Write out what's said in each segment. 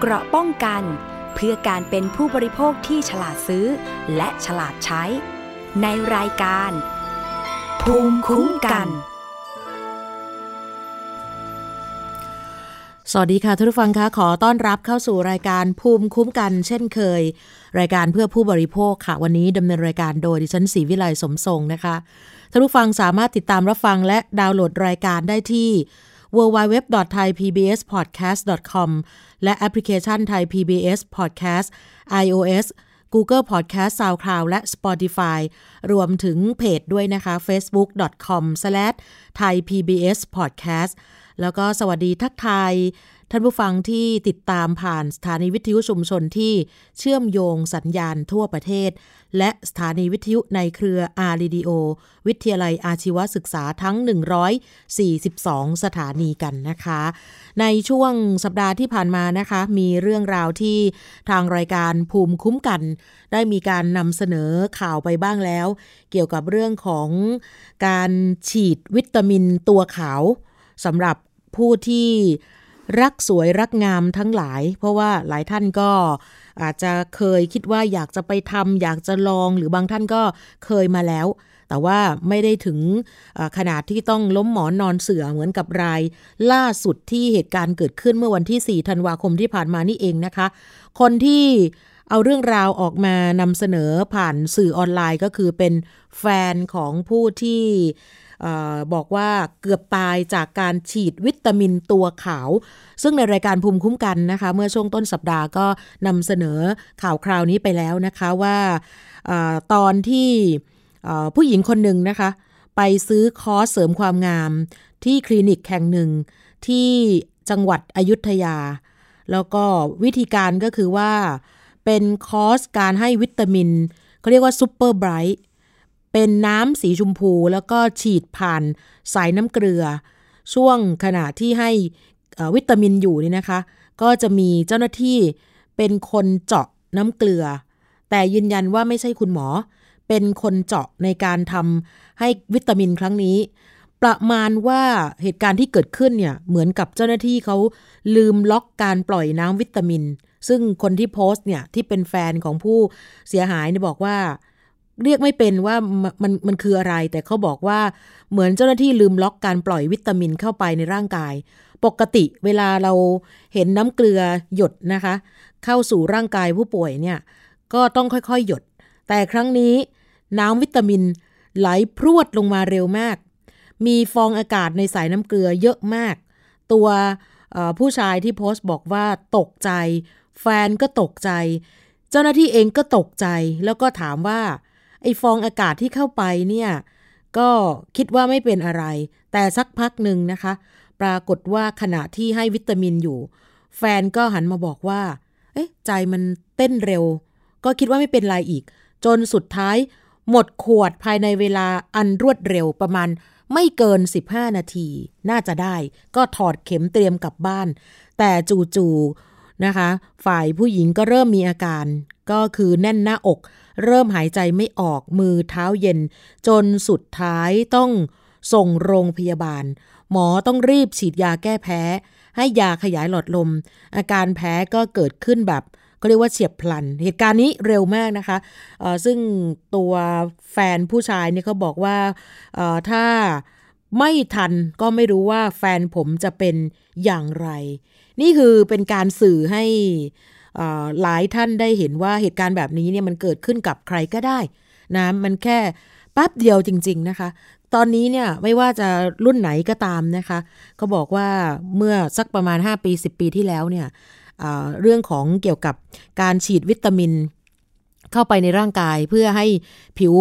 เกราะป้องกัน เพื่อการเป็นผู้บริโภคที่ฉลาดซื้อ และฉลาดใช้ ในรายการ ภูมิคุ้มกัน สวัสดีค่ะท่านผู้ฟังคะขอต้อนรับเข้าสู่รายการภูมิคุ้มกัน เช่นเคย รายการเพื่อผู้บริโภคค่ะ วันนี้ดำเนินรายการโดยดิฉันศรีวิไลสมทรงนะคะท่านผู้ฟังสามารถติดตามรับฟังและดาวน์โหลดรายการได้ที่ www.thaipbspodcast.com และแอปพลิเคชัน Thai PBS Podcast iOS Google Podcast SoundCloud และ Spotify รวมถึงเพจด้วยนะคะ facebook.com/thaipbspodcast แล้วก็สวัสดีทักทายท่านผู้ฟังที่ติดตามผ่านสถานีวิทยุชุมชนที่เชื่อมโยงสัญญาณทั่วประเทศ และสถานีวิทยุในเครืออารีดีโอ วิทยาลัยอาชีวศึกษาทั้ง 142 สถานีกันนะคะ ในช่วงสัปดาห์ที่ผ่านมานะคะ มีเรื่องราวที่ทางรายการภูมิคุ้มกัน ได้มีการนำเสนอข่าวไปบ้างแล้ว เกี่ยวกับเรื่องของการฉีดวิตามินตัวขาวสำหรับผู้ที่ รักสวยรักงามทั้งหลาย เพราะว่าหลายท่านก็อาจจะเคยคิดว่าอยากจะไปทำอยากจะลองหรือบางท่านก็เคยมาแล้ว แต่ว่าไม่ได้ถึงขนาดที่ต้องล้มหมอนนอนเสือเหมือนกับราย ล่าสุดที่เหตุการณ์เกิดขึ้นเมื่อวันที่ 4 ธันวาคมที่ผ่านมานี่เองนะคะ คนที่เอาเรื่องราวออกมานำเสนอผ่านสื่อออนไลน์ก็คือเป็นแฟนของผู้ที่ บอกว่าเกือบตายจากการฉีดวิตามินตัวขาว ซึ่งในรายการภูมิคุ้มกันนะคะ เมื่อช่วงต้นสัปดาห์ก็นำเสนอข่าวคราวนี้ไปแล้วนะคะว่าอตอนที่ผู้หญิงคนหนึ่งนะคะ ไปซื้อคอร์สเสริมความงาม ที่คลินิกแห่งหนึ่งที่จังหวัดอยุธยา แล้วก็วิธีการก็คือว่าเป็นคอร์สการให้วิตามินเขาเรียกว่า super bright เป็นน้ำสีชมพูแล้วก็ฉีดผ่านสายน้ำเกลือ ช่วงขณะที่ให้วิตามินอยู่นี่นะคะ ก็จะมีเจ้าหน้าที่เป็นคนเจาะน้ำเกลือ แต่ยืนยันว่าไม่ใช่คุณหมอ เป็นคนเจาะในการทำให้วิตามินครั้งนี้ ประมาณว่าเหตุการณ์ที่เกิดขึ้นเนี่ยเหมือนกับเจ้าหน้าที่เขาลืมล็อกการปล่อยน้ำวิตามิน ซึ่งคนที่โพสต์เนี่ยที่เป็นแฟนของผู้เสียหายเนี่ยบอกว่า เรียกไม่เป็นว่ามันมันคืออะไร แต่เขาบอกว่าเหมือนเจ้าหน้าที่ลืมล็อกการปล่อยวิตามินเข้าไปในร่างกาย ปกติเวลาเราเห็นน้ำเกลือหยดนะคะ เข้าสู่ร่างกายผู้ป่วยเนี่ยก็ต้องค่อยๆหยด แต่ครั้งนี้น้ำวิตามินไหลพรวดลงมาเร็วมาก มีฟองอากาศในสายน้ำเกลือเยอะมาก ตัวผู้ชายที่โพสต์บอกว่าตกใจ แฟนก็ตกใจ เจ้าหน้าที่เองก็ตกใจ แล้วก็ถามว่า อ้ฟองอากาศที่เข้าไปเนี่ยก็คิดว่าไม่เป็นอะไร แต่สักพักหนึ่งนะคะ ปรากฏว่าขณะที่ให้วิตามินอยู่ แฟนก็หันมาบอกว่า เอ๊ะ ใจมันเต้นเร็ว ก็คิดว่าไม่เป็นไรอีก จนสุดท้าย หมดขวดภายในเวลาอันรวดเร็วประมาณไม่เกิน 15 นาที น่าจะได้ ก็ถอดเข็มเตรียมกลับบ้าน แต่จู่ๆนะคะ ฝ่ายผู้หญิงก็เริ่มมีอาการ ก็คือแน่นหน้าอก เริ่มหายใจไม่ออกมือเท้าเย็น จนสุดท้ายต้องส่งโรงพยาบาล หมอต้องรีบฉีดยาแก้แพ้ ให้ยาขยายหลอดลม อาการแพ้ก็เกิดขึ้นแบบก็เรียกว่าเฉียบพลัน เหตุการณ์นี้เร็วมากนะคะซึ่งตัวแฟนผู้ชายเนี่ยเขาบอกว่าถ้าไม่ทันก็ไม่รู้ว่าแฟนผมจะเป็นอย่างไร นี่คือเป็นการสื่อให้ หลายท่านได้เห็นว่าเหตุการณ์แบบนี้เนี่ยมันเกิดขึ้นกับใครก็ได้นะมันแค่แป๊บเดียวจริง ๆนะคะ ตอนนี้เนี่ยไม่ว่าจะรุ่นไหนก็ตามนะคะเขาบอกว่าเมื่อสักประมาณ 5 ปี 10 ปีที่แล้วเนี่ยเรื่องของเกี่ยวกับการฉีดวิตามิน เข้าไปในร่างกายเพื่อให้ผิว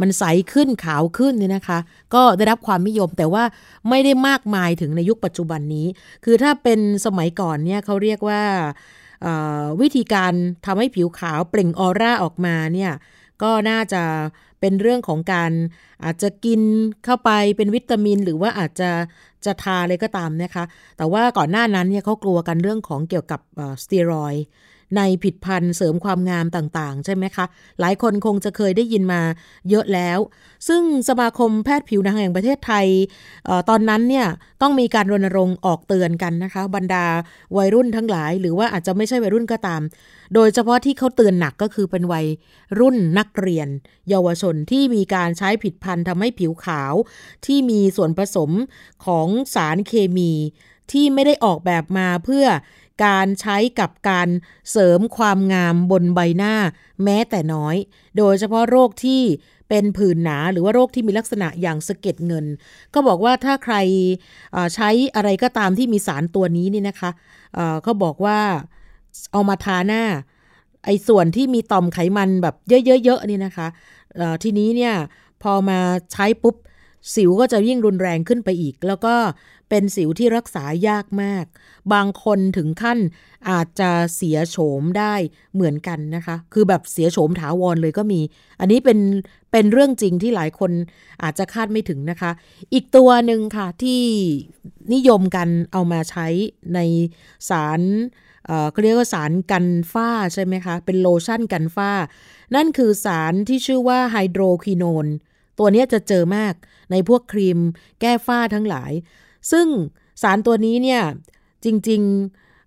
มันใสขึ้นขาวขึ้นเนี่ยนะคะ ก็ได้รับความนิยมแต่ว่าไม่ได้มากมายถึงในยุคปัจจุบันนี้ คือถ้าเป็นสมัยก่อนเนี่ยเขาเรียกว่า วิธีการทำให้ผิวขาวเปล่งออร่าออกมาเนี่ยก็น่าจะเป็นเรื่องของการอาจจะกินเข้าไปเป็นวิตามิน หรือว่าอาจจะจะทาอะไรก็ตามนะคะ แต่ว่าก่อนหน้านั้นเนี่ยเขากลัวกันเรื่องของเกี่ยวกับสเตียรอย ในผิดพันธ์เสริมความงามต่างๆ ใช่ไหมคะ หลายคนคงจะเคยได้ยินมาเยอะแล้ว ซึ่งสมาคมแพทย์ผิวหนังแห่งประเทศไทยออตอนนั้นเนี่ยต้องมีการรณรงค์ออกเตือนกันนะคะ บรรดาวัยรุ่นทั้งหลาย หรือว่าอาจจะไม่ใช่วัยรุ่นก็ตาม โดยเฉพาะที่เขาเตือนหนักก็คือเป็นวัยรุ่นนักเรียน เยาวชนที่มีการใช้ผิดพันธ์ทำให้ผิวขาว ที่มีส่วนผสมของสารเคมีที่ไม่ได้ออกแบบมาเพื่อ การใช้กับการเสริมความงามบนใบหน้าแม้แต่น้อย โดยเฉพาะโรคที่เป็นผื่นหนาหรือว่าโรคที่มีลักษณะอย่างสะเก็ดเงิน ก็บอกว่าถ้าใครใช้อะไรก็ตามที่มีสารตัวนี้นี่นะคะเขาบอกว่าเอามาทาหน้า ไอ้ส่วนที่มีต่อมไขมันแบบเยอะๆๆนี่นะคะทีนี้เนี่ยพอมาใช้ปุ๊บ สิวก็จะยิ่งรุนแรงขึ้นไปอีก แล้วก็เป็นสิวที่รักษายากมาก บางคนถึงขั้นอาจจะเสียโฉมได้เหมือนกันนะคะ คือแบบเสียโฉมถาวรเลยก็มี อันนี้เป็นเป็นเรื่องจริงที่หลายคนอาจจะคาดไม่ถึงนะคะ อีกตัวหนึ่งค่ะที่นิยมกันเอามาใช้ในสารเขาเรียกว่าสารกันฝ้าใช่ไหมคะ เป็นโลชั่นกันฝ้า นั่นคือสารที่ชื่อว่าไฮโดรคีโนน ตัวนี้จะเจอมากในพวกครีมแก้ฝ้าทั้งหลาย ซึ่งสารตัวนี้เนี่ยจริง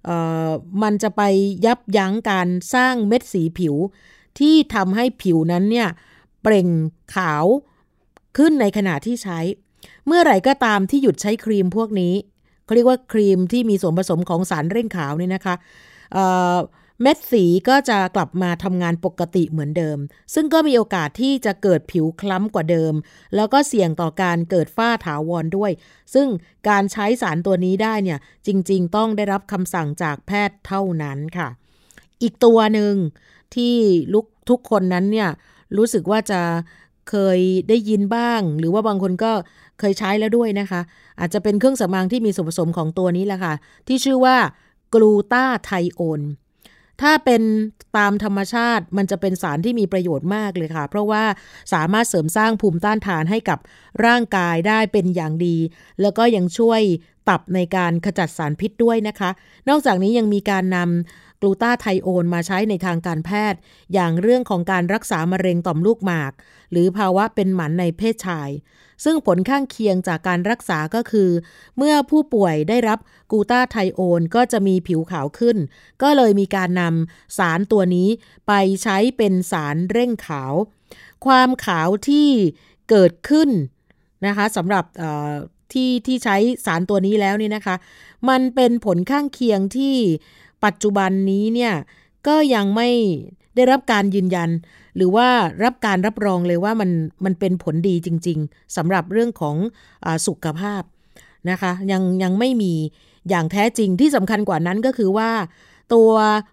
ๆมันจะไปยับยั้งการสร้างเม็ดสีผิว ที่ทำให้ผิวนั้นเนี่ยเปล่งขาวขึ้นในขณะที่ใช้ เมื่อไหร่ก็ตามที่หยุดใช้ครีมพวกนี้เขาเรียกว่าครีมที่มีส่วนผสมของสารเร่งขาวนี่นะคะ เม็ดสีก็จะกลับมาทำงานปกติเหมือนเดิม ซึ่งก็มีโอกาสที่จะเกิดผิวคล้ำกว่าเดิม แล้วก็เสี่ยงต่อการเกิดฝ้าถาวรด้วย ซึ่งการใช้สารตัวนี้ได้เนี่ยจริง ๆ ต้องได้รับคำสั่งจากแพทย์เท่านั้นค่ะ อีกตัวหนึ่งที่ลุกทุกคนนั้นเนี่ยรู้สึกว่าจะเคยได้ยินบ้าง หรือว่าบางคนก็เคยใช้แล้วด้วยนะคะ อาจจะเป็นเครื่องสำอางที่มีส่วนผสมของตัวนี้แหละค่ะ ที่ชื่อว่ากลูตาไทโอน ถ้าเป็นตามธรรมชาติมันจะเป็นสารที่มีประโยชน์มากเลยค่ะ เพราะว่าสามารถเสริมสร้างภูมิต้านทานให้กับร่างกายได้เป็นอย่างดี แล้วก็ยังช่วยตับในการขจัดสารพิษด้วยนะคะ นอกจากนี้ยังมีการนำกลูตาไทโอนมาใช้ในทางการแพทย์ อย่างเรื่องของการรักษามะเร็งต่อมลูกหมาก หรือภาวะเป็นหมันในเพศชาย ซึ่งผลข้างเคียงจากการรักษาก็คือ เมื่อผู้ป่วยได้รับกูตาไทโอนก็จะมีผิวขาวขึ้น ก็เลยมีการนำสารตัวนี้ไปใช้เป็นสารเร่งขาว ความขาวที่เกิดขึ้นนะคะสำหรับที่ที่ใช้สารตัวนี้แล้วนี่นะคะ มันเป็นผลข้างเคียงที่ปัจจุบันนี้เนี่ยก็ยังไม่ได้รับการยืนยัน หรือว่ารับการรับรองเลยว่ามันมันเป็นผลดีจริง ๆสำหรับเรื่องของอสุขภาพนะคะยังยังไม่มีอย่างแท้จริงที่สำคัญกว่านั้นก็คือว่า ตัว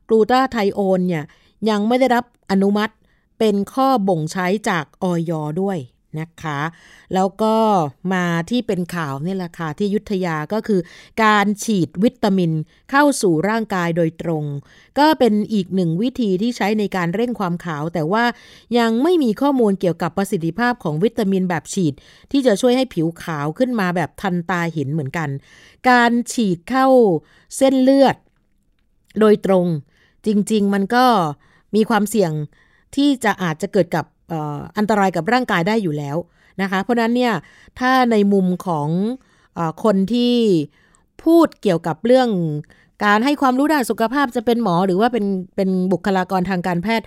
กลูตาไทโอนเนี่ยยังไม่ได้รับอนุมัติเป็นข้อบ่งใช้จากออยด้วย นะคะ แล้วก็มาที่เป็นข่าวนี่แหละค่ะที่ยุทธยาก็คือ การฉีดวิตามินเข้าสู่ร่างกายโดยตรง ก็เป็นอีกหนึ่งวิธีที่ใช้ในการเร่งความขาว แต่ว่ายังไม่มีข้อมูลเกี่ยวกับประสิทธิภาพของวิตามินแบบฉีด ที่จะช่วยให้ผิวขาวขึ้นมาแบบทันตาเห็นเหมือนกัน การฉีดเข้าเส้นเลือด โดยตรง จริง ๆ มันก็มีความเสี่ยงที่จะอาจจะเกิดกับ อันตรายกับร่างกายได้อยู่แล้วนะคะ เพราะนั้นเนี่ยถ้าในมุมของอคนที่พูดเกี่ยวกับเรื่องการให้ความรู้ด้านสุขภาพจะเป็นหมอหรือว่าเป็นเป็นบุคลากรทางการแพทย์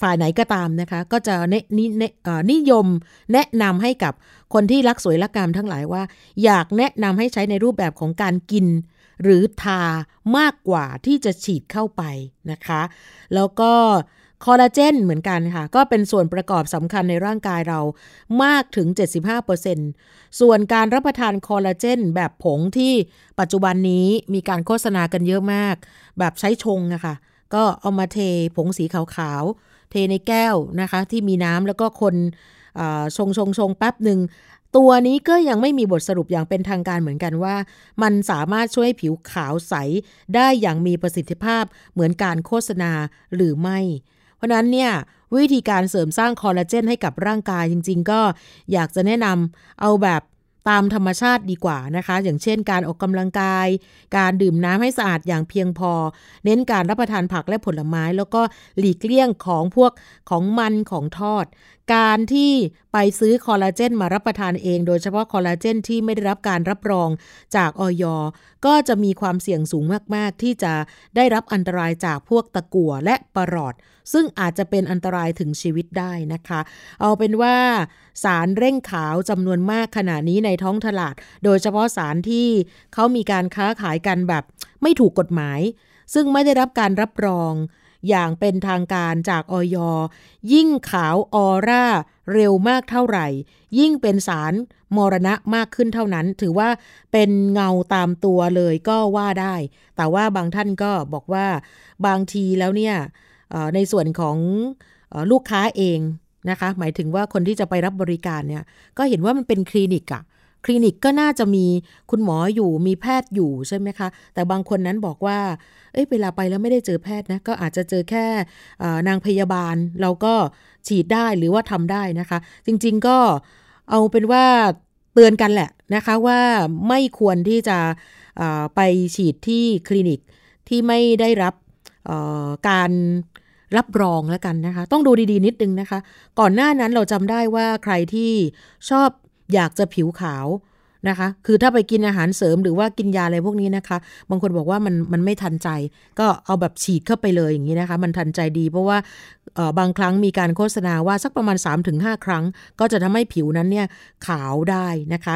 ฝ่ายไหนก็ตามนะคะ ก็จะนนนิยมแนะนำให้กับคนที่รักสวยรักงามทั้งหลายว่า อยากแนะนำให้ใช้ในรูปแบบของการกิน หรือทามากกว่าที่จะฉีดเข้าไปนะคะ แล้วก็ คอลลาเจนเหมือนกันค่ะ ก็เป็นส่วนประกอบสำคัญในร่างกายเรามากถึง 75%ส่วนการรับประทานคอลลาเจนแบบผงที่ปัจจุบันนี้มีการโฆษณากันเยอะมาก แบบใช้ชงอะค่ะ ก็เอามาเทผงสีขาวๆ เทในแก้วนะคะ ที่มีน้ำแล้วก็คนชงชงชงแป๊บหนึ่งตัวนี้ก็ยังไม่มีบทสรุปอย่างเป็นทางการเหมือนกันว่า มันสามารถช่วยผิวขาวใส ได้อย่างมีประสิทธิภาพเหมือนการโฆษณาหรือไม่ ราะนั้นเนี่ยวิธีการเสริมสร้างคอลลาเจนให้กับร่างกายจริง ๆ ก็อยากจะแนะนำเอาแบบตามธรรมชาติดีกว่านะคะ อย่างเช่นการออกกำลังกาย การดื่มน้ำให้สะอาดอย่างเพียงพอ เน้นการรับประทานผักและผลไม้ แล้วก็หลีกเลี่ยงของพวกของมันของทอด การที่ไปซื้อคอลลาเจนมารับประทานเอง โดยเฉพาะคอลลาเจนที่ไม่ได้รับการรับรองจากออยก็จะมีความเสี่ยงสูงมาก ๆ ที่จะได้รับอันตรายจากพวกตะกั่วและปรอด ซึ่งอาจจะเป็นอันตรายถึงชีวิตได้นะคะ เอาเป็นว่าสารเร่งขาวจำนวนมากขณะนี้ในท้องตลาด โดยเฉพาะสารที่เขามีการค้าขายกันแบบไม่ถูกกฎหมาย ซึ่งไม่ได้รับการรับรองอย่างเป็นทางการจากออยยิ่งขาวออร่าเร็วมากเท่าไหร่ ยิ่งเป็นสารมรณะมากขึ้นเท่านั้น ถือว่าเป็นเงาตามตัวเลยก็ว่าได้ แต่ว่าบางท่านก็บอกว่าบางทีแล้วเนี่ย ในส่วนของลูกค้าเองนะคะ หมายถึงว่าคนที่จะไปรับบริการเนี่ย ก็เห็นว่ามันเป็นคลินิกอะคลินิกก็น่าจะมีคุณหมออยู่มีแพทย์อยู่ใช่ไหมคะ แต่บางคนนั้นบอกว่า เอ้ยเวลาไปแล้วไม่ได้เจอแพทย์นะ ก็อาจจะเจอแค่นางพยาบาล เราก็ฉีดได้หรือว่าทำได้นะคะ จริงๆก็เอาเป็นว่าเตือนกันแหละนะคะว่าไม่ควรที่จะไปฉีดที่คลินิกที่ไม่ได้รับการ รับรองแล้วกันนะคะ ต้องดูดีๆนิดนึงนะคะ ก่อนหน้านั้นเราจำได้ว่าใครที่ชอบอยากจะผิวขาวนะคะ คือถ้าไปกินอาหารเสริมหรือว่ากินยาอะไรพวกนี้นะคะ บางคนบอกว่ามันมันไม่ทันใจ ก็เอาแบบฉีดเข้าไปเลยอย่างนี้นะคะ มันทันใจดีเพราะว่าบางครั้งมีการโฆษณาว่าสักประมาณ 3-5 ครั้ง ก็จะทำให้ผิวนั้นเนี่ยขาวได้นะคะ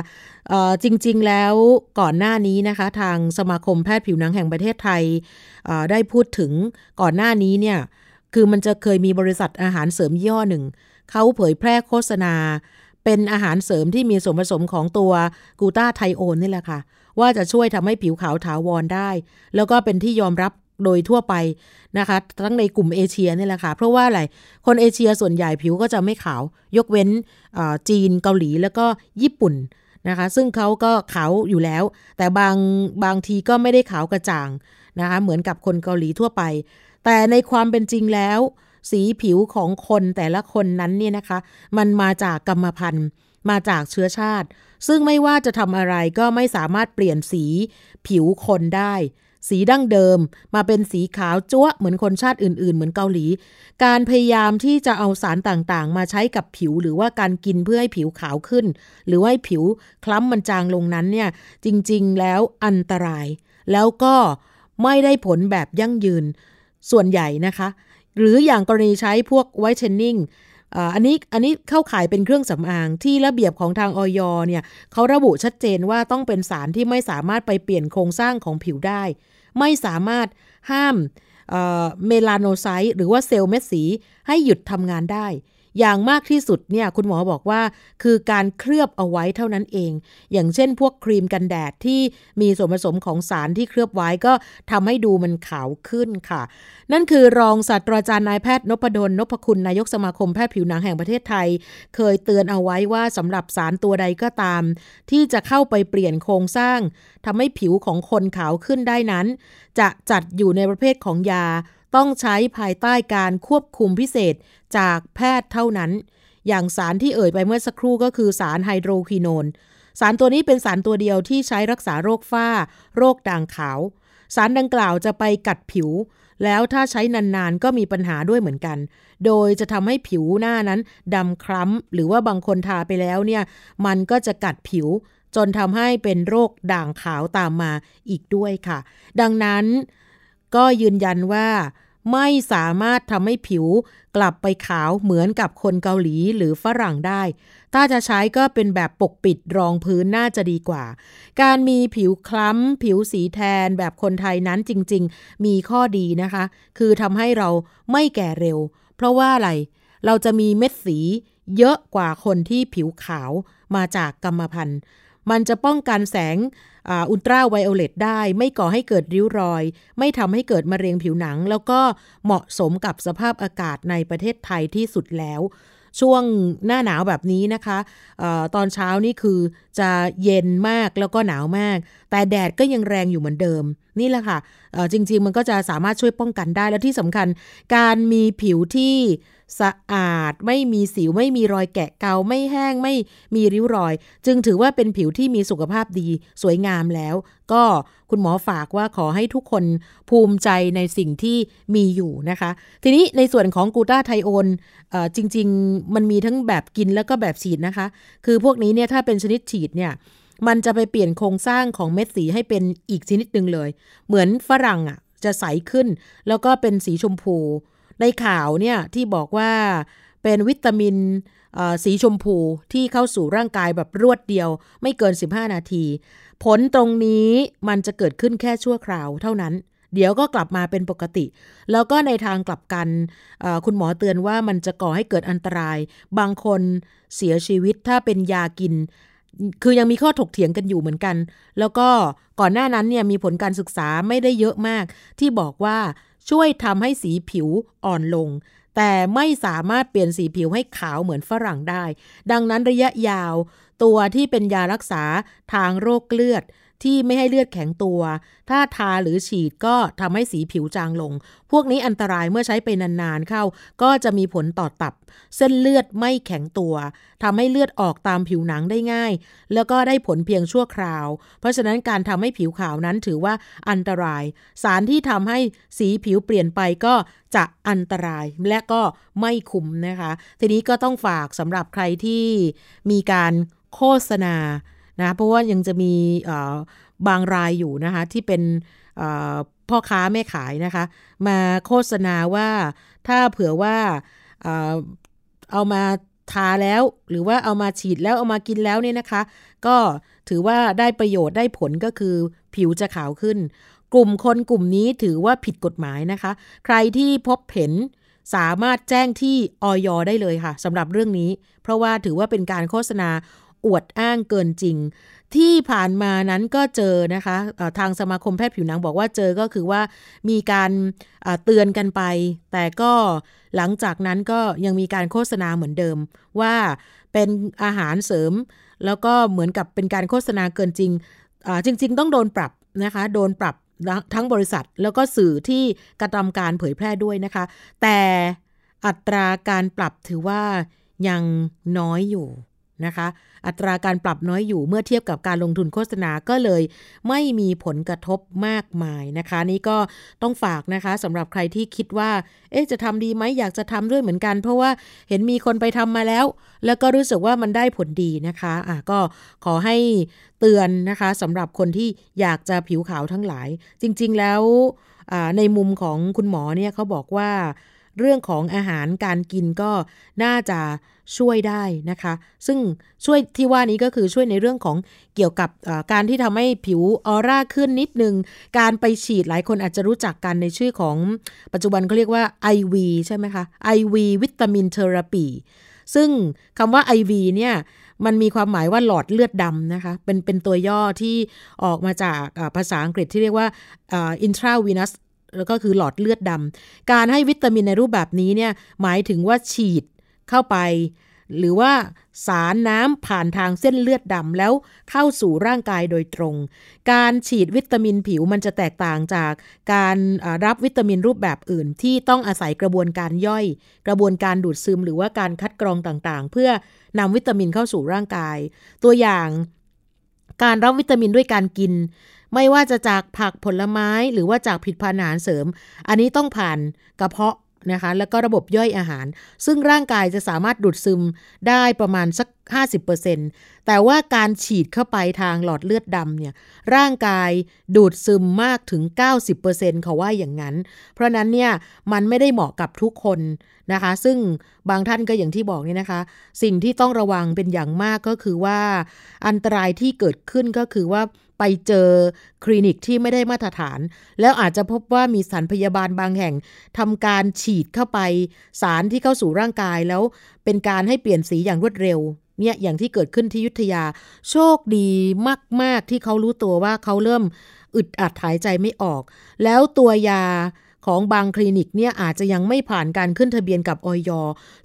จริงๆแล้วก่อนหน้านี้นะคะ ทางสมาคมแพทย์ผิวหนังแห่งประเทศไทยได้พูดถึงก่อนหน้านี้เนี่ย คือมันจะเคยมีบริษัทอาหารเสริมย่อหนึ่ง เขาเผยแพร่โฆษณา เป็นอาหารเสริมที่มีส่วนผสมของตัวกูต้าไทโอนนี่แหละค่ะ ว่าจะช่วยทำให้ผิวขาวถาวรได้ แล้วก็เป็นที่ยอมรับโดยทั่วไปนะคะ ทั้งในกลุ่มเอเชียนี่แหละค่ะ เพราะว่าอะไร คนเอเชียส่วนใหญ่ผิวก็จะไม่ขาว ยกเว้นจีนเกาหลีแล้วก็ญี่ปุ่นนะคะ ซึ่งเขาก็ขาวอยู่แล้ว แต่บางบางทีก็ไม่ได้ขาวกระจ่างนะคะ เหมือนกับคนเกาหลีทั่วไป แต่ในความเป็นจริงแล้ว สีผิวของคนแต่ละคนนั้นเนี่ยนะคะ มันมาจากกรรมพันธุ์มาจากเชื้อชาติ ซึ่งไม่ว่าจะทำอะไรก็ไม่สามารถเปลี่ยนสีผิวคนได้ สีดั้งเดิมมาเป็นสีขาวจ้วเหมือนคนชาติอื่น ๆ เหมือนเกาหลี การพยายามที่จะเอาสารต่างๆ มาใช้กับผิวหรือว่าการกินเพื่อให้ผิวขาวขึ้น หรือว่าให้ผิวคล้ำมันจางลงนั้นเนี่ยจริงๆแล้วอันตราย แล้วก็ไม่ได้ผลแบบยั่งยืน ส่วนใหญ่นะคะ หรืออย่างกรณีใช้พวกไวท์เทนนิ่งอันนี้อันนี้เข้าขายเป็นเครื่องสำอางที่ระเบียบของทางออยเนี่ยเขาระบุชัดเจนว่าต้องเป็นสารที่ไม่สามารถไปเปลี่ยนโครงสร้างของผิวได้ ไม่สามารถห้ามเมลานโนไซต์หรือว่าเซลล์เม็ดสีให้หยุดทำงานได้ อย่างมากที่สุดเนี่ยคุณหมอบอกว่า คือการเคลือบเอาไว้เท่านั้นเอง อย่างเช่นพวกครีมกันแดดที่มีส่วนผสมของสารที่เคลือบไว้ก็ทำให้ดูมันขาวขึ้นค่ะ นั่นคือรองศาสตราจารย์นายแพทย์นพดลนพคุณนายกสมาคมแพทย์ผิวหนังแห่งประเทศไทย เคยเตือนเอาไว้ว่าสำหรับสารตัวใดก็ตาม ที่จะเข้าไปเปลี่ยนโครงสร้างทำให้ผิวของคนขาวขึ้นได้นั้น จะจัดอยู่ในประเภทของยาต้องใช้ภายใต้การควบคุมพิเศษ จากแพทย์เท่านั้น อย่างสารที่เอ่ยไปเมื่อสักครู่ก็คือสารไฮโดรควินอนสารตัวนี้เป็นสารตัวเดียวที่ใช้รักษาโรคฝ้า โรคด่างขาว สารดังกล่าวจะไปกัดผิว แล้วถ้าใช้นานๆ ก็มีปัญหาด้วยเหมือนกัน โดยจะทำให้ผิวหน้านั้นดำคล้ำ หรือว่าบางคนทาไปแล้วเนี่ย มันก็จะกัดผิว จนทำให้เป็นโรคด่างขาวตามมาอีกด้วยค่ะ ดังนั้นก็ยืนยันว่า ไม่สามารถทำให้ผิวกลับไปขาวเหมือนกับคนเกาหลีหรือฝรั่งได้ ถ้าจะใช้ก็เป็นแบบปกปิดรองพื้นน่าจะดีกว่า การมีผิวคล้ำ ผิวสีแทนแบบคนไทยนั้นจริง ๆ มีข้อดีนะคะ คือทำให้เราไม่แก่เร็ว เพราะว่าอะไร เราจะมีเม็ดสีเยอะกว่าคนที่ผิวขาวมาจากกรรมพันธุ์ มันจะป้องกันแสงอุลตราไวโอเลตได้ ไม่ก่อให้เกิดริ้วรอย ไม่ทำให้เกิดมะเร็งผิวหนัง แล้วก็เหมาะสมกับสภาพอากาศในประเทศไทยที่สุดแล้ว ช่วงหน้าหนาวแบบนี้นะคะออตอนเช้านี่คือจะเย็นมากแล้วก็หนาวมาก แต่แดดก็ยังแรงอยู่เหมือนเดิม นี่แหละค่ะจริง ๆ มันก็จะสามารถช่วยป้องกันได้แล้วที่สำคัญ การมีผิวที่ สะอาด ไม่มีสิวไม่มีรอยแกะเกาไม่แห้งไม่มีริ้วรอย จึงถือว่าเป็นผิวที่มีสุขภาพดีสวยงามแล้ว ก็คุณหมอฝากว่าขอให้ทุกคนภูมิใจในสิ่งที่มีอยู่นะคะ ทีนี้ในส่วนของกูตาไทโอนจริง ๆ มันมีทั้งแบบกินแล้วก็แบบฉีดนะคะ คือพวกนี้เนี่ยถ้าเป็นชนิดฉีดเนี่ยมันจะไปเปลี่ยนโครงสร้างของเม็ดสีให้เป็นอีกชนิดหนึ่งเลย เหมือนฝรั่งอะจะใสขึ้น แล้วก็เป็นสีชมพู ในข่าวเนี่ยที่บอกว่าเป็นวิตามินสีชมพูที่เข้าสู่ร่างกายแบบรวดเดียว ไม่เกิน 15 นาที ผลตรงนี้มันจะเกิดขึ้นแค่ชั่วคราวเท่านั้น เดี๋ยวก็กลับมาเป็นปกติ แล้วก็ในทางกลับกันคุณหมอเตือนว่ามันจะก่อให้เกิดอันตราย บางคนเสียชีวิตถ้าเป็นยากิน คือยังมีข้อถกเถียงกันอยู่เหมือนกัน แล้วก็ก่อนหน้านั้นเนี่ยมีผลการศึกษาไม่ได้เยอะมาก ที่บอกว่า ช่วยทำให้สีผิวอ่อนลง แต่ไม่สามารถเปลี่ยนสีผิวให้ขาวเหมือนฝรั่งได้ ดังนั้นระยะยาว ตัวที่เป็นยารักษาทางโรคเลือด ที่ไม่ให้เลือดแข็งตัว ถ้าทาหรือฉีดก็ทำให้สีผิวจางลง พวกนี้อันตรายเมื่อใช้ไปนานๆเข้า ก็จะมีผลต่อตับ เส้นเลือดไม่แข็งตัวทำให้เลือดออกตามผิวหนังได้ง่าย แล้วก็ได้ผลเพียงชั่วคราว เพราะฉะนั้นการทำให้ผิวขาวนั้นถือว่าอันตราย สารที่ทำให้สีผิวเปลี่ยนไปก็จะอันตรายและก็ไม่คุ้มนะคะ ทีนี้ก็ต้องฝากสำหรับใครที่มีการโฆษณา นะเพราะว่ายังจะมีบางรายอยู่นะคะที่เป็นพ่อค้าแม่ขายนะคะ มาโฆษณาว่าถ้าเผื่อว่าเอามาทาแล้วหรือว่าเอามาฉีดแล้วเอามากินแล้วเนี่ยนะคะ ก็ถือว่าได้ประโยชน์ได้ผลก็คือผิวจะขาวขึ้น กลุ่มคนกลุ่มนี้ถือว่าผิดกฎหมายนะคะ ใครที่พบเห็นสามารถแจ้งที่ออยได้เลยค่ะสำหรับเรื่องนี้ เพราะว่าถือว่าเป็นการโฆษณา อวดอ้างเกินจริง ที่ผ่านมานั้นก็เจอนะคะทางสมาคมแพทย์ผิวหนังบอกว่าเจอก็คือว่ามีการเตือนกันไป แต่ก็หลังจากนั้นก็ยังมีการโฆษณาเหมือนเดิม ว่าเป็นอาหารเสริม แล้วก็เหมือนกับเป็นการโฆษณาเกินจริงจริง ๆ ต้องโดนปรับนะคะโดนปรับทั้งบริษัทแล้วก็สื่อที่กระทำการเผยแพร่ด้วยนะคะ แต่อัตราการปรับถือว่ายังน้อยอยู่ นะคะ อัตราการปรับน้อยอยู่เมื่อเทียบกับการลงทุนโฆษณาก็เลย ไม่มีผลกระทบมากมายนะคะ นี่ก็ต้องฝากนะคะสำหรับใครที่คิดว่า เอ๊ะจะทำดีไหมอยากจะทำด้วยเหมือนกัน เพราะว่าเห็นมีคนไปทำมาแล้ว แล้วก็รู้สึกว่ามันได้ผลดีนะคะอะก็ขอให้เตือนนะคะสำหรับคนที่อยากจะผิวขาวทั้งหลาย จริง ๆ แล้วในมุมของคุณหมอเนี่ยเขาบอกว่า เรื่องของอาหารการกินก็น่าจะช่วยได้นะคะ ซึ่งช่วยที่ว่านี้ก็คือช่วยในเรื่องของเกี่ยวกับการที่ทำให้ผิวออร่าขึ้นนิดนึง การไปฉีดหลายคนอาจจะรู้จักกันในชื่อของปัจจุบันเขาเรียกว่า IV ใช่ไหมคะ IV วิตามินเทอราปีซึ่งคำว่า IV เนี่ยมันมีความหมายว่าหลอดเลือดดำนะคะ เป็นเป็นตัวย่อที่ออกมาจากภาษาอังกฤษที่เรียกว่า intravenous แล้วก็คือหลอดเลือดดำการให้วิตามินในรูปแบบนี้เนี่ยหมายถึงว่าฉีดเข้าไป หรือว่าสารน้ำผ่านทางเส้นเลือดดำแล้วเข้าสู่ร่างกายโดยตรง การฉีดวิตามินผิวมันจะแตกต่างจากการรับวิตามินรูปแบบอื่น ที่ต้องอาศัยกระบวนการย่อย กระบวนการดูดซึม หรือว่าการคัดกรองต่างๆ เพื่อนำวิตามินเข้าสู่ร่างกาย ตัวอย่างการรับวิตามินด้วยการกิน ไม่ว่าจะจากผักผลไม้หรือว่าจากผิดพันอาหารเสริม อันนี้ต้องผ่านกระเพาะนะคะแล้วก็ระบบย่อยอาหาร ซึ่งร่างกายจะสามารถดูดซึมได้ประมาณสัก 50%แต่ว่าการฉีดเข้าไปทางหลอดเลือดดำเนี่ยร่างกายดูดซึมมากถึง 90%เขาว่าอย่างนั้น เพราะนั้นเนี่ยมันไม่ได้เหมาะกับทุกคนนะคะ ซึ่งบางท่านก็อย่างที่บอกนี่นะคะ สิ่งที่ต้องระวังเป็นอย่างมากก็คือว่า อันตรายที่เกิดขึ้นก็คือว่า ไปเจอคลินิกที่ไม่ได้มาตรฐาน แล้วอาจจะพบว่ามีสารพยาบาลบางแห่งทำการฉีดเข้าไป สารที่เข้าสู่ร่างกายแล้วเป็นการให้เปลี่ยนสีอย่างรวดเร็วเนี่ยอย่างที่เกิดขึ้นที่ยุทธยา โชคดีมาก ๆ ที่เขารู้ตัวว่าเขาเริ่มอึดอัดหายใจไม่ออก แล้วตัวยา ของบางคลินิกเนี่ยอาจจะยังไม่ผ่านการขึ้นทะเบียนกับออย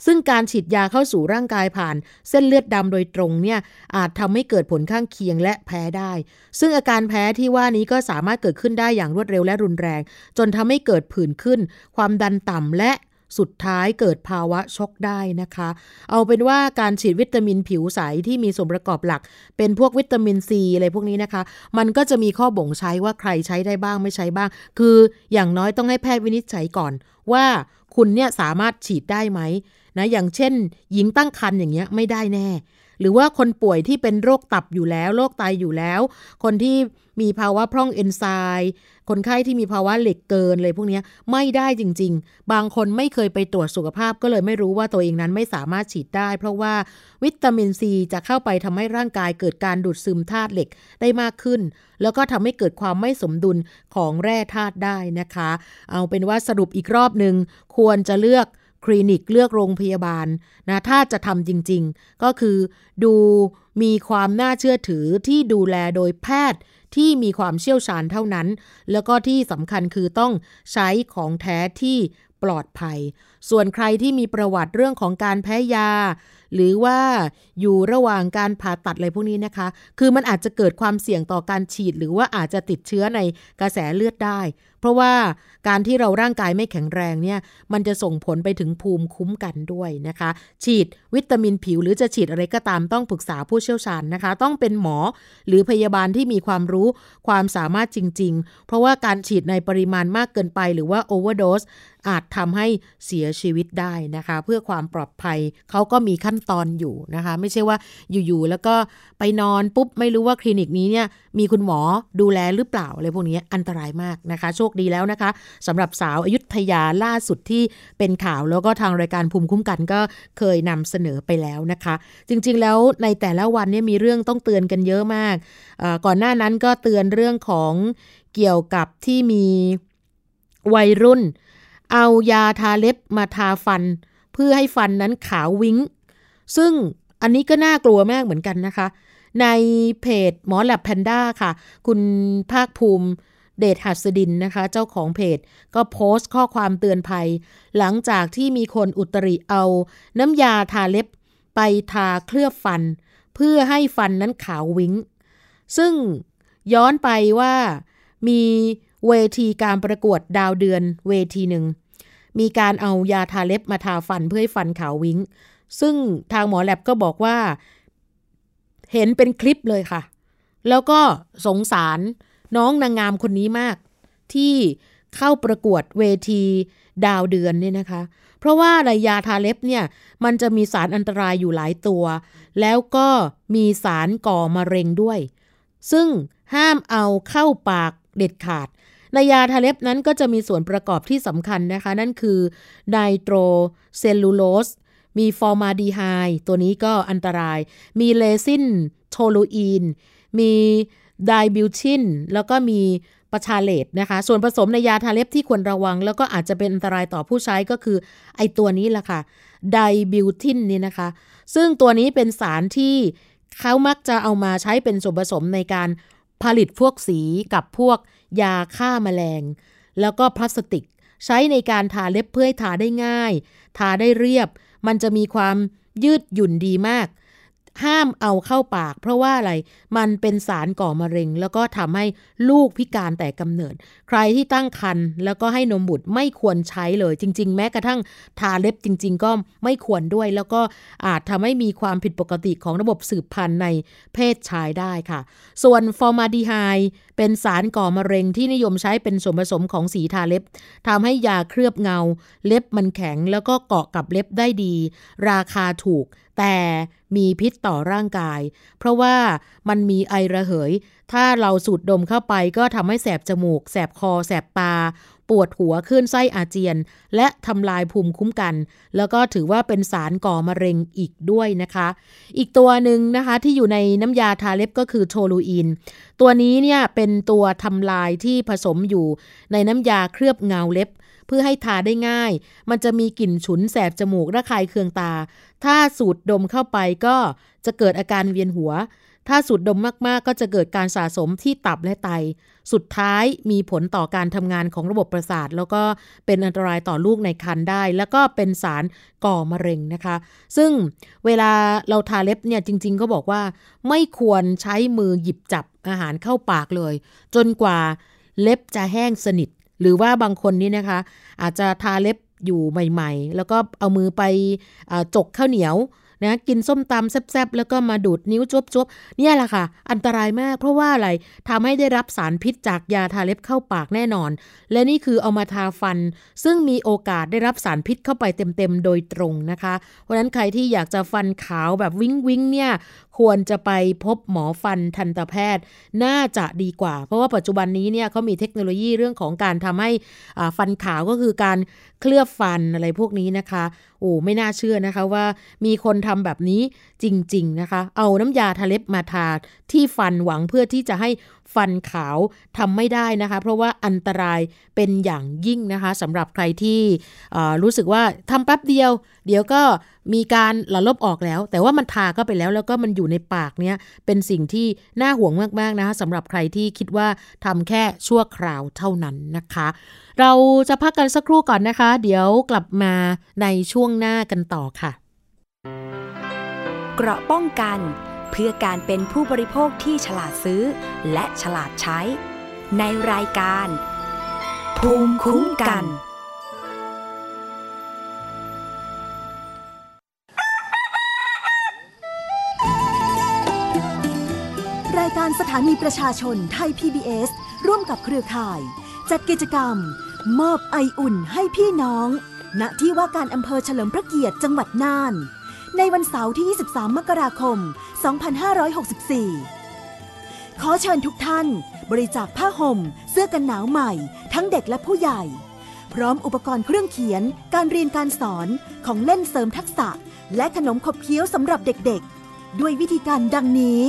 ซึ่งการฉีดยาเข้าสู่ร่างกายผ่านเส้นเลือดดำโดยตรงเนี่ยอาจทำให้เกิดผลข้างเคียงและแพ้ได้ ซึ่งอาการแพ้ที่ว่านี้ก็สามารถเกิดขึ้นได้อย่างรวดเร็วและรุนแรง จนทำให้เกิดผื่นขึ้น ความดันต่ำและ สุดท้ายเกิดภาวะช็อกได้นะคะ เอาเป็นว่าการฉีดวิตามินผิวใสที่มีส่วนประกอบหลัก เป็นพวกวิตามินซีอะไรพวกนี้นะคะ มันก็จะมีข้อบ่งใช้ว่าใครใช้ได้บ้างไม่ใช้บ้าง คืออย่างน้อยต้องให้แพทย์วินิจฉัยก่อนว่าคุณเนี่ยสามารถฉีดได้ไหมนะอย่างเช่น หญิงตั้งครรภ์อย่างเงี้ยไม่ได้แน่ หรือว่าคนป่วยที่เป็นโรคตับอยู่แล้ว โรคไตอยู่แล้ว คนที่มีภาวะพร่องเอนไซม์คนไข้ที่มีภาวะเหล็กเกินเลยพวกนี้ไม่ได้จริง ๆ บางคนไม่เคยไปตรวจสุขภาพก็เลยไม่รู้ว่าตัวเองนั้นไม่สามารถฉีดได้ เพราะว่าวิตามินซีจะเข้าไปทำให้ร่างกายเกิดการดูดซึมธาตุเหล็กได้มากขึ้น แล้วก็ทำให้เกิดความไม่สมดุลของแร่ธาตุได้นะคะ เอาเป็นว่าสรุปอีกรอบหนึ่งควรจะเลือก คลินิกเลือกโรงพยาบาลนะถ้าจะทำจริง ๆ ก็คือดูมีความน่าเชื่อถือที่ดูแลโดยแพทย์ที่มีความเชี่ยวชาญเท่านั้น แล้วก็ที่สำคัญคือต้องใช้ของแท้ที่ปลอดภัย ส่วนใครที่มีประวัติเรื่องของการแพ้ยา หรือว่าอยู่ระหว่างการผ่าตัดอะไรพวกนี้นะคะ คือมันอาจจะเกิดความเสี่ยงต่อการฉีด หรือว่าอาจจะติดเชื้อในกระแสเลือดได้ เพราะว่าการที่เราร่างกายไม่แข็งแรงเนี่ยมันจะส่งผลไปถึงภูมิคุ้มกันด้วยนะคะ ฉีดวิตามินผิวหรือจะฉีดอะไรก็ตามต้องปรึกษาผู้เชี่ยวชาญนะคะ ต้องเป็นหมอหรือพยาบาลที่มีความรู้ความสามารถจริง ๆ เพราะว่าการฉีดในปริมาณมากเกินไป หรือว่าโอเวอร์โดสอาจทำให้เสียชีวิตได้นะคะ เพื่อความปลอดภัยเขาก็มีขั้นตอนอยู่นะคะ ไม่ใช่ว่าอยู่ๆแล้วก็ไปนอนปุ๊บไม่รู้ว่าคลินิกนี้เนี่ยมีคุณหมอดูแลหรือเปล่าอะไรพวกนี้อันตรายมากนะคะ โชคดีแล้วนะคะสำหรับสาวอายุทยาล่าสุดที่เป็นข่าวแล้วก็ทางรายการภูมิคุ้มกันก็เคยนำเสนอไปแล้วนะคะ จริงๆแล้วในแต่ละวันเนี่ยมีเรื่องต้องเตือนกันเยอะมาก ก่อนหน้านั้นก็เตือนเรื่องของเกี่ยวกับที่มีวัยรุ่น เอายาทาเล็บมาทาฟัน เพื่อให้ฟันนั้นขาววิ้ง ซึ่งอันนี้ก็น่ากลัวมากเหมือนกันนะคะ ในเพจหมอแลบแพนด้าค่ะ คุณภาคภูมิ เดชหัสดินนะคะ เจ้าของเพจ ก็โพสต์ข้อความเตือนภัย หลังจากที่มีคนอุตริเอา น้ำยาทาเล็บไปทาเคลือบฟัน เพื่อให้ฟันนั้นขาววิ้ง ซึ่งย้อนไปว่ามีเวทีการประกวดดาวเดือนเวทีหนึ่ง มีการเอายาทาเล็บมาทาฟันเพื่อให้ฟันขาววิ้ง ซึ่งทางหมอแลบก็บอกว่า เห็นเป็นคลิปเลยค่ะ แล้วก็สงสาร น้องนางงามคนนี้มาก ที่เข้าประกวดเวทีดาวเดือนเนี่ยนะคะ เพราะว่ายาทาเล็บเนี่ยมันจะมีสารอันตรายอยู่หลายตัว แล้วก็มีสารก่อมะเร็งด้วย ซึ่งห้ามเอาเข้าปากเด็ดขาดในยาทาเล็บนั้นก็จะมีส่วนประกอบที่สำคัญนะคะ นั่นคือไนโตรเซลลูโลส มีฟอร์มาลดีไฮด์ตัวนี้ก็อันตราย มีเรซินโทลูอีน มี ไดบิวทินแล้วก็มีประชาเลตนะคะ ส่วนผสมในยาทาเล็บที่ควรระวัง แล้วก็อาจจะเป็นอันตรายต่อผู้ใช้ก็คือไอตัวนี้แหละค่ะไดบิวทินนี่นะคะ ซึ่งตัวนี้เป็นสารที่เขามักจะเอามาใช้เป็นส่วนผสมในการผลิตพวกสีกับพวกยาฆ่ามาแมลง แล้วก็พลาสติก ใช้ในการทาเล็บเพื่อให้ทาได้ง่าย ทาได้เรียบ มันจะมีความยืดหยุ่นดีมาก ห้ามเอาเข้าปาก เพราะว่าอะไร มันเป็นสารก่อมะเร็ง แล้วก็ทำให้ลูกพิการแต่กำเนิด ใครที่ตั้งครรภ์แล้วก็ให้นมบุตรไม่ควรใช้เลย จริง ๆ แม้กระทั่งทาเล็บจริง ๆ ก็ไม่ควรด้วย แล้วก็อาจทำให้มีความผิดปกติของระบบสืบพันธุ์ในเพศชายได้ค่ะ ส่วนฟอร์มาดีไฮเป็นสารก่อมะเร็งที่นิยมใช้เป็นส่วนผสมของสีทาเล็บทำให้ยาเคลือบเงา เล็บมันแข็งแล้วก็เกาะกับเล็บได้ดี ราคาถูก แต่มีพิษต่อร่างกาย เพราะว่ามันมีไอระเหย ถ้าเราสูดดมเข้าไปก็ทำให้แสบจมูก แสบคอ แสบตา ปวดหัวขึ้นไส้อาเจียน และทำลายภูมิคุ้มกัน แล้วก็ถือว่าเป็นสารก่อมะเร็งอีกด้วยนะคะ อีกตัวหนึ่งนะคะที่อยู่ในน้ำยาทาเล็บก็คือโทลูอิน ตัวนี้เนี่ยเป็นตัวทำลายที่ผสมอยู่ในน้ำยาเคลือบเงาเล็บพื่อให้ทาได้ง่าย มันจะมีกลิ่นฉุนแสบจมูกระคายเคืองตา ถ้าสูดดมเข้าไปก็จะเกิดอาการเวียนหัว ถ้าสูดดมมากๆ ก็จะเกิดการสะสมที่ตับและไต สุดท้ายมีผลต่อการทำงานของระบบประสาท แล้วก็เป็นอันตรายต่อลูกในครรภ์ได้ แล้วก็เป็นสารก่อมะเร็งนะคะ ซึ่งเวลาเราทาเล็บเนี่ยจริง ๆ ก็บอกว่า ไม่ควรใช้มือหยิบจับอาหารเข้าปากเลย จนกว่าเล็บจะแห้งสนิท หรือว่าบางคนนี่นะคะ อาจจะทาเล็บอยู่ใหม่ ๆ แล้วก็เอามือไปจกข้าวเหนียว นะกินส้มตำแซ่บๆแล้วก็มาดูดนิ้วจบๆเนี่ยแหละค่ะ อันตรายมากเพราะว่าอะไรทำให้ได้รับสารพิษจากยาทาเล็บเข้าปากแน่นอน และนี่คือเอามาทาฟัน ซึ่งมีโอกาสได้รับสารพิษเข้าไปเต็มๆโดยตรงนะคะ เพราะฉะนั้นใครที่อยากจะฟันขาวแบบวิ้งวิ้งเนี่ยควรจะไปพบหมอฟันทันตแพทย์ น่าจะดีกว่า เพราะว่าปัจจุบันนี้เนี่ยเขามีเทคโนโลยีเรื่องของการทำให้ฟันขาวก็คือการ เคลือบฟันอะไรพวกนี้นะคะ โอ้ไม่น่าเชื่อนะคะว่ามีคนทำแบบนี้จริง ๆ นะคะ เอาน้ำยาทาเล็บมาทาที่ฟันหวังเพื่อที่จะให้ ฟันขาวทำไม่ได้นะคะ เพราะว่าอันตรายเป็นอย่างยิ่งนะคะสำหรับใครที่รู้สึกว่าทำแป๊บเดียว เดี๋ยวก็มีการหละลบออกแล้ว แต่ว่ามันทาก็ไปแล้วแล้วก็มันอยู่ในปากเนี้ยเป็นสิ่งที่น่าห่วงมากๆนะคะสำหรับใครที่คิดว่าทำแค่ชั่วคราวเท่านั้นนะคะ เราจะพักกันสักครู่ก่อนนะคะ เดี๋ยวกลับมาในช่วงหน้ากันต่อค่ะ เกราะป้องกัน เพื่อการเป็นผู้บริโภคที่ฉลาดซื้อ และฉลาดใช้ ในรายการ ภูมิคุ้มกัน รายการสถานีประชาชนไทย PBS ร่วมกับเครือข่าย จัดกิจกรรม มอบไออุ่นให้พี่น้อง ณที่ว่าการอำเภอเฉลิมพระเกียรติจังหวัดน่าน ในวันเสาร์ที่ 23 มกราคม 2564 ขอเชิญทุกท่าน บริจาคผ้าห่ม เสื้อกันหนาวใหม่ ทั้งเด็กและผู้ใหญ่ พร้อมอุปกรณ์เครื่องเขียน การเรียนการสอน ของเล่นเสริมทักษะ และขนมขบเคี้ยวสำหรับเด็กๆ ด้วยวิธีการดังนี้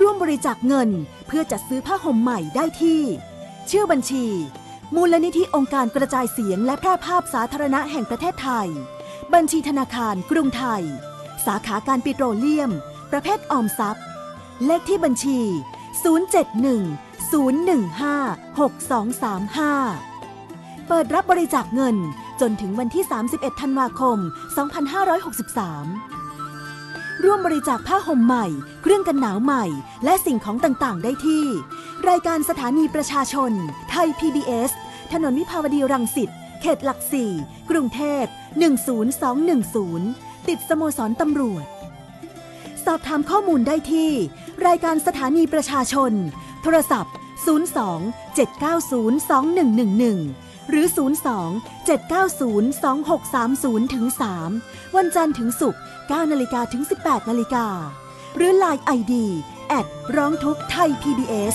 ร่วมบริจาคเงินเพื่อจัดซื้อผ้าห่มใหม่ได้ที่ ชื่อบัญชีมูลนิธิองค์การกระจายเสียงและแพร่ภาพสาธารณะแห่งประเทศไทย บัญชีธนาคารกรุงไทย สาขาการปิโตรเลียม ประเภทออมทรัพย์ เลขที่บัญชี 071-015-6235 เปิดรับบริจาคเงินจนถึงวันที่ 31 ธันวาคม 2563 ร่วมบริจาคผ้าห่มใหม่ เครื่องกันหนาวใหม่ และสิ่งของต่าง ๆ ได้ที่ รายการสถานีประชาชน ไทย PBS ถนนวิภาวดีรังสิต เขตหลักสี่ กรุงเทพ 10210 ติดสโมสรตำรวจ สอบถามข้อมูลได้ที่ รายการสถานีประชาชน โทรศัพท์ 02 790 2111 หรือ 02 790 2630ถึง3วันจันทร์ถึงศุกร์9นาฬิกาถึง 18นาฬิกาหรือ Line ID แอดร้องทุกไทย PBS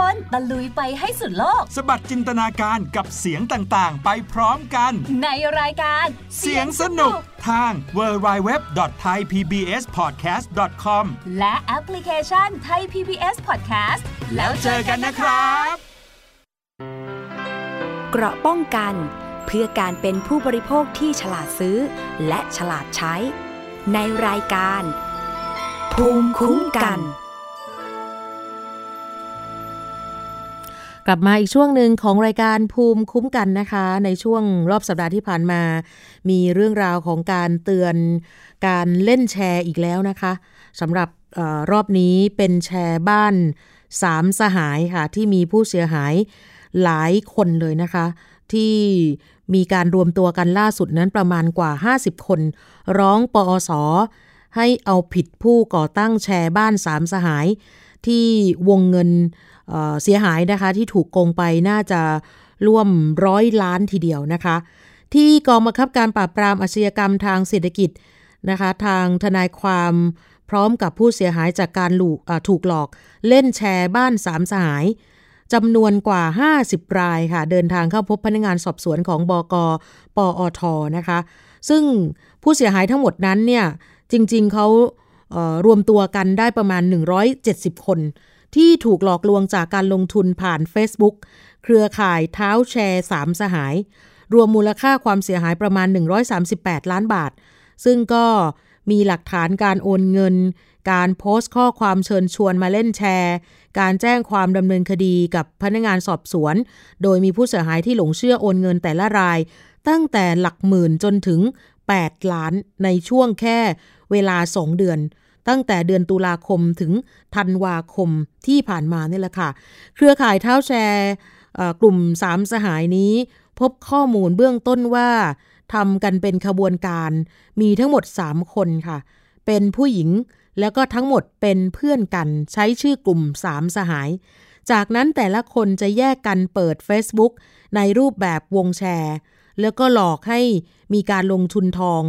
คนตะลุยไปให้สุดโลก สะบัดจินตนาการกับเสียงต่างๆ ไปพร้อมกัน ในรายการ เสียงสนุกทาง www.thaipbspodcast.com และแอปพลิเคชันไทย PBS Podcast แล้วเจอกันนะครับ เกราะป้องกัน เพื่อการเป็นผู้บริโภคที่ฉลาดซื้อ และฉลาดใช้ ในรายการ ภูมิคุ้มกัน ลับมาอีกช่วงหนึ่งของรายการภูมิคุ้มกันนะคะ ในช่วงรอบสัปดาห์ที่ผ่านมา มีเรื่องราวของการเตือนการเล่นแชร์อีกแล้วนะคะสำหรับออรอบนี้เป็นแชร์บ้านสามสหายค่ะ ที่มีผู้เสียหายหลายคนเลยนะคะ ที่มีการรวมตัวกันล่าสุดนั้นประมาณกว่า 50 คน ร้องปอสให้เอาผิดผู้ก่อตั้งแชร์บ้านสามสหาย ที่วงเงิน เสียหายนะคะที่ถูกโกงไปน่าจะร่วมร้อยล้านทีเดียวนะคะ ที่กองบังคับการปราบปรามอาชญากรรมทางเศรษฐกิจนะคะ ทางทนายความพร้อมกับผู้เสียหายจากการลูกถูกหลอก เล่นแชร์บ้านสามสหายจำนวนกว่า 50 รายค่ะ เดินทางเข้าพบพนักงานสอบสวนของบกปอทนะคะ ซึ่งผู้เสียหายทั้งหมดนั้นเนี่ย จริงๆเขาเรวมตัวกันได้ประมาณ 170 คน ที่ถูกหลอกลวงจากการลงทุนผ่าน Facebook เครือข่ายเท้าแชร์สามสหาย รวมมูลค่าความเสียหายประมาณ 138 ล้านบาท ซึ่งก็มีหลักฐานการโอนเงิน การโพสต์ข้อความเชิญชวนมาเล่นแชร์ การแจ้งความดำเนินคดีกับพนักงานสอบสวน โดยมีผู้เสียหายที่หลงเชื่อโอนเงินแต่ละราย ตั้งแต่หลักหมื่นจนถึง 8 ล้านในช่วงแค่เวลา 2 เดือน ตั้งแต่เดือนตุลาคมถึงธันวาคมที่ผ่านมานี่แหละค่ะ เครือข่ายเท้าแชร์กลุ่มสามสหายนี้ พบข้อมูลเบื้องต้นว่าทำกันเป็นขบวนการมีทั้งหมด 3 คนค่ะ เป็นผู้หญิงแล้วก็ทั้งหมดเป็นเพื่อนกันใช้ชื่อกลุ่ม3สหาย จากนั้นแต่ละคนจะแยกกันเปิด Facebook ในรูปแบบวงแชร์ แล้วก็หลอกให้มีการลงทุนทอง